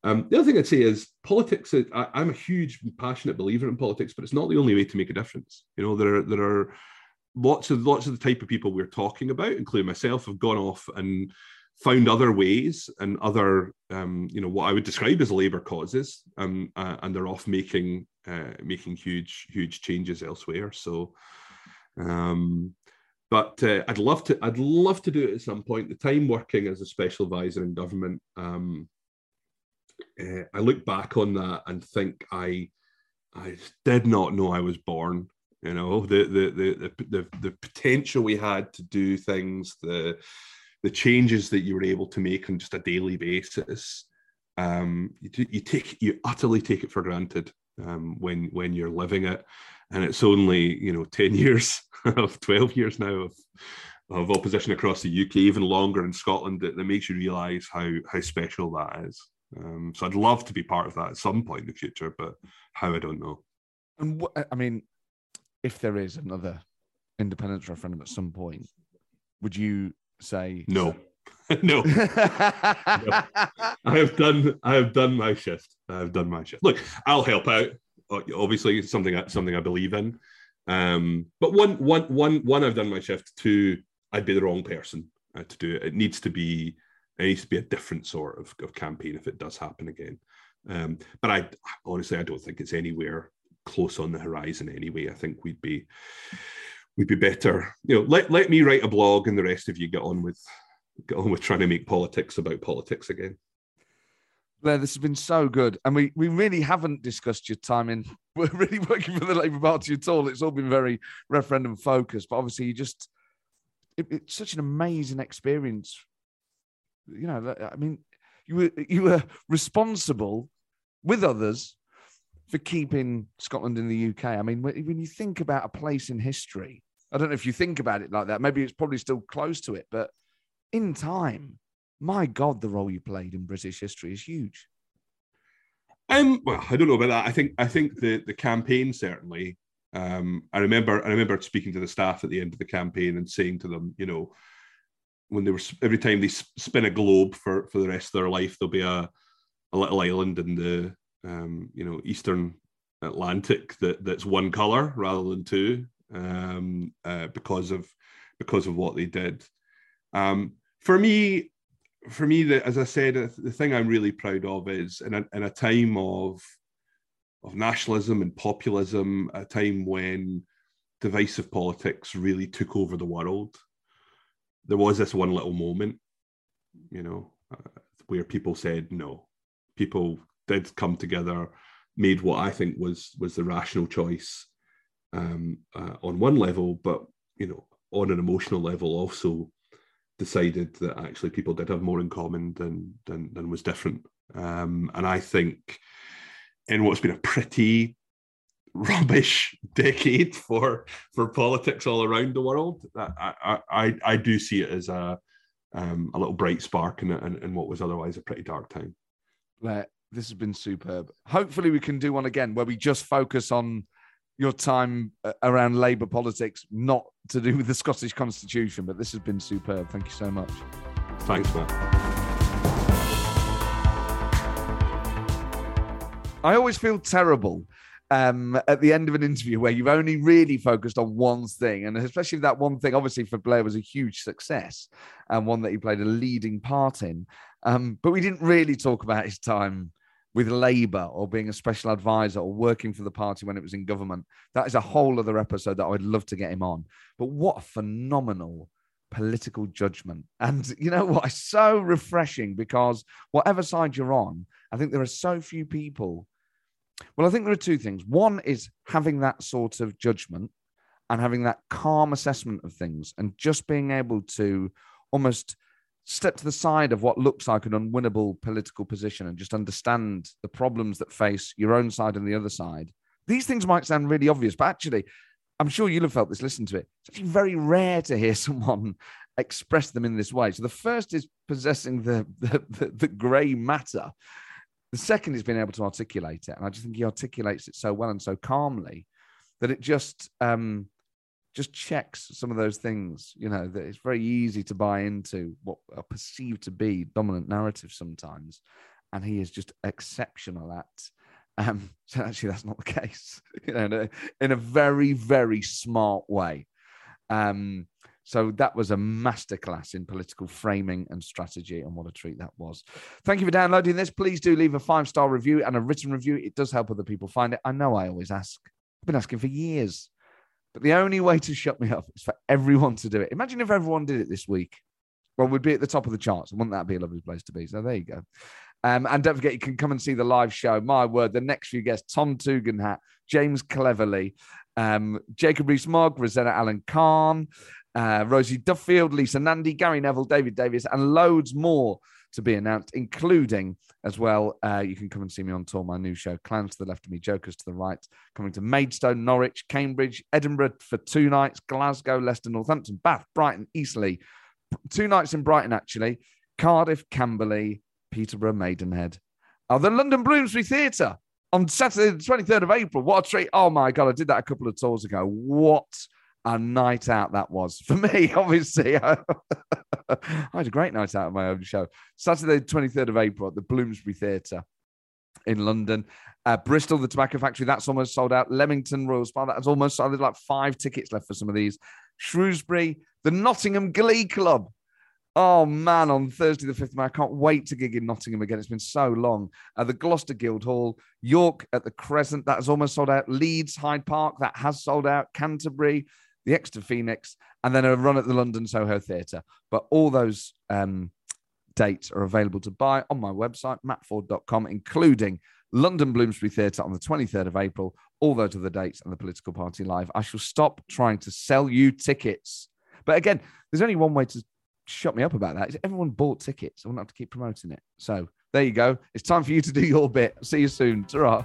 Um, the other thing I'd say is politics. I, I'm a huge, passionate believer in politics, but it's not the only way to make a difference. You know, there are there are lots of lots of the type of people we're talking about, including myself, have gone off and found other ways and other, um, you know, what I would describe as labour causes, um, uh, and they're off making uh, making huge, huge changes elsewhere. So. Um, but uh, I'd love to. I'd love to do it at some point. The time working as a special advisor in government, um, uh, I look back on that and think I, I did not know I was born. You know the the the the, the, the potential we had to do things, the the changes that you were able to make on just a daily basis. Um, you, you take you utterly take it for granted um, when when you're living it and it's only you know 10 years of 12 years now of, of opposition across the uk even longer in scotland that, that makes you realize how how special that is um, so i'd love to be part of that at some point in the future but how i don't know. And what, I mean, if there is another independence referendum at some point, would you say no. No. I have done i have done my shift. I have done my shift. Look i'll help out obviously it's something I- something i believe in. Um but one one one one i've done my shift two i'd be the wrong person uh, to do it. It needs to be it needs to be a different sort of, of campaign if it does happen again um but i honestly i don't think it's anywhere close on the horizon anyway i think we'd be we'd be better. You know, let let me write a blog, and the rest of you get on with get on with trying to make politics about politics again. Blair, this has been so good. And we, we really haven't discussed your time in we're really working for the Labour Party at all. It's all been very referendum focused, but obviously you just it, it's such an amazing experience. You know, I mean, you were you were responsible with others for keeping Scotland in the UK. I mean, when, you think about a place in history, I don't know if you think about it like that. Maybe it's probably still close to it, but in time, my God, the role you played in British history is huge. Um, well, I don't know about that. I think I think the the campaign certainly. Um, I remember I remember speaking to the staff at the end of the campaign and saying to them, you know, when they were every time they spin a globe for for the rest of their life, there'll be a a little island in the um, you know eastern Atlantic that that's one color rather than two um, uh, because of because of what they did. Um, for me, for me, the, as I said, the thing I'm really proud of is in a, in a time of of nationalism and populism, a time when divisive politics really took over the world. There was this one little moment, you know, uh, where people said no. People did come together, made what I think was was the rational choice um, uh, on one level, but you know, on an emotional level, also decided that actually people did have more in common than than, than was different. Um, and I think in what's been a pretty rubbish decade for for politics all around the world, I I, I do see it as a um, a little bright spark in, in, in what was otherwise a pretty dark time. This has been superb. Hopefully, we can do one again where we just focus on your time uh, around Labour politics, not to do with the Scottish Constitution. But this has been superb. Thank you so much. Thanks, Matt. I always feel terrible um, at the end of an interview where you've only really focused on one thing, and especially that one thing, obviously for Blair was a huge success and one that he played a leading part in. Um, but we didn't really talk about his time with Labour or being a special advisor or working for the party when it was in government. That is a whole other episode that I would love to get him on. But what a phenomenal political judgment. And you know what? It's so refreshing because whatever side you're on, I think there are so few people. Well, I think there are two things. One is having that sort of judgment and having that calm assessment of things and just being able to almost step to the side of what looks like an unwinnable political position and just understand the problems that face your own side and the other side. These things might sound really obvious, but actually, I'm sure you'll have felt this, listen to it. It's actually very rare to hear someone express them in this way. So the first is possessing the, the, the, the grey matter. The second is being able to articulate it. And I just think he articulates it so well and so calmly that it just um, just checks some of those things. You know, that it's very easy to buy into what are perceived to be dominant narratives sometimes. And he is just exceptional at. Um, so actually, that's not the case. you know, in a, in a very, very smart way. Um, so that was a masterclass in political framing and strategy, and what a treat that was. Thank you for downloading this. Please do leave a five star review and a written review. It does help other people find it. I know I always ask. I've been asking for years. But the only way to shut me up is for everyone to do it. Imagine if everyone did it this week. Well, we'd be at the top of the charts. Wouldn't that be a lovely place to be? So there you go. Um, and don't forget, you can come and see the live show. My word, the next few guests Tom Tugendhat, James Cleverly, um, Jacob Rees-Mogg, Rosena Allin Khan, uh, Rosie Duffield, Lisa Nandy, Gary Neville, David Davis, and loads more to be announced, including as well. Uh, you can come and see me on tour, my new show, Clowns to the Left of Me, Jokers to the Right, coming to Maidstone, Norwich, Cambridge, Edinburgh for two nights, Glasgow, Leicester, Northampton, Bath, Brighton, Eastleigh, two nights in Brighton, actually, Cardiff, Camberley, Peterborough, Maidenhead. Oh, the London Bloomsbury Theatre on Saturday, the 23rd of April. What a treat. Oh my God, I did that a couple of tours ago. What a night out that was for me, obviously. I had a great night out of my own show. Saturday, 23rd of April at the Bloomsbury Theatre in London. Uh, Bristol, the Tobacco Factory, that's almost sold out. Leamington Royal Spa, that's almost sold. There's like five tickets left for some of these. Shrewsbury, the Nottingham Glee Club. Oh man, on Thursday the 5th of May, I can't wait to gig in Nottingham again. It's been so long. Uh, the Gloucester Guildhall, York at the Crescent, that has almost sold out. Leeds, Hyde Park, that has sold out. Canterbury, the Exeter Phoenix, and then a run at the London Soho Theatre. But all those um, dates are available to buy on my website, mattforde.com, including London Bloomsbury Theatre on the 23rd of April. All those are the dates and the political party live. I shall stop trying to sell you tickets. But again, there's only one way to shut me up about that. Is everyone bought tickets. I won't have to keep promoting it. So there you go. It's time for you to do your bit. See you soon. ta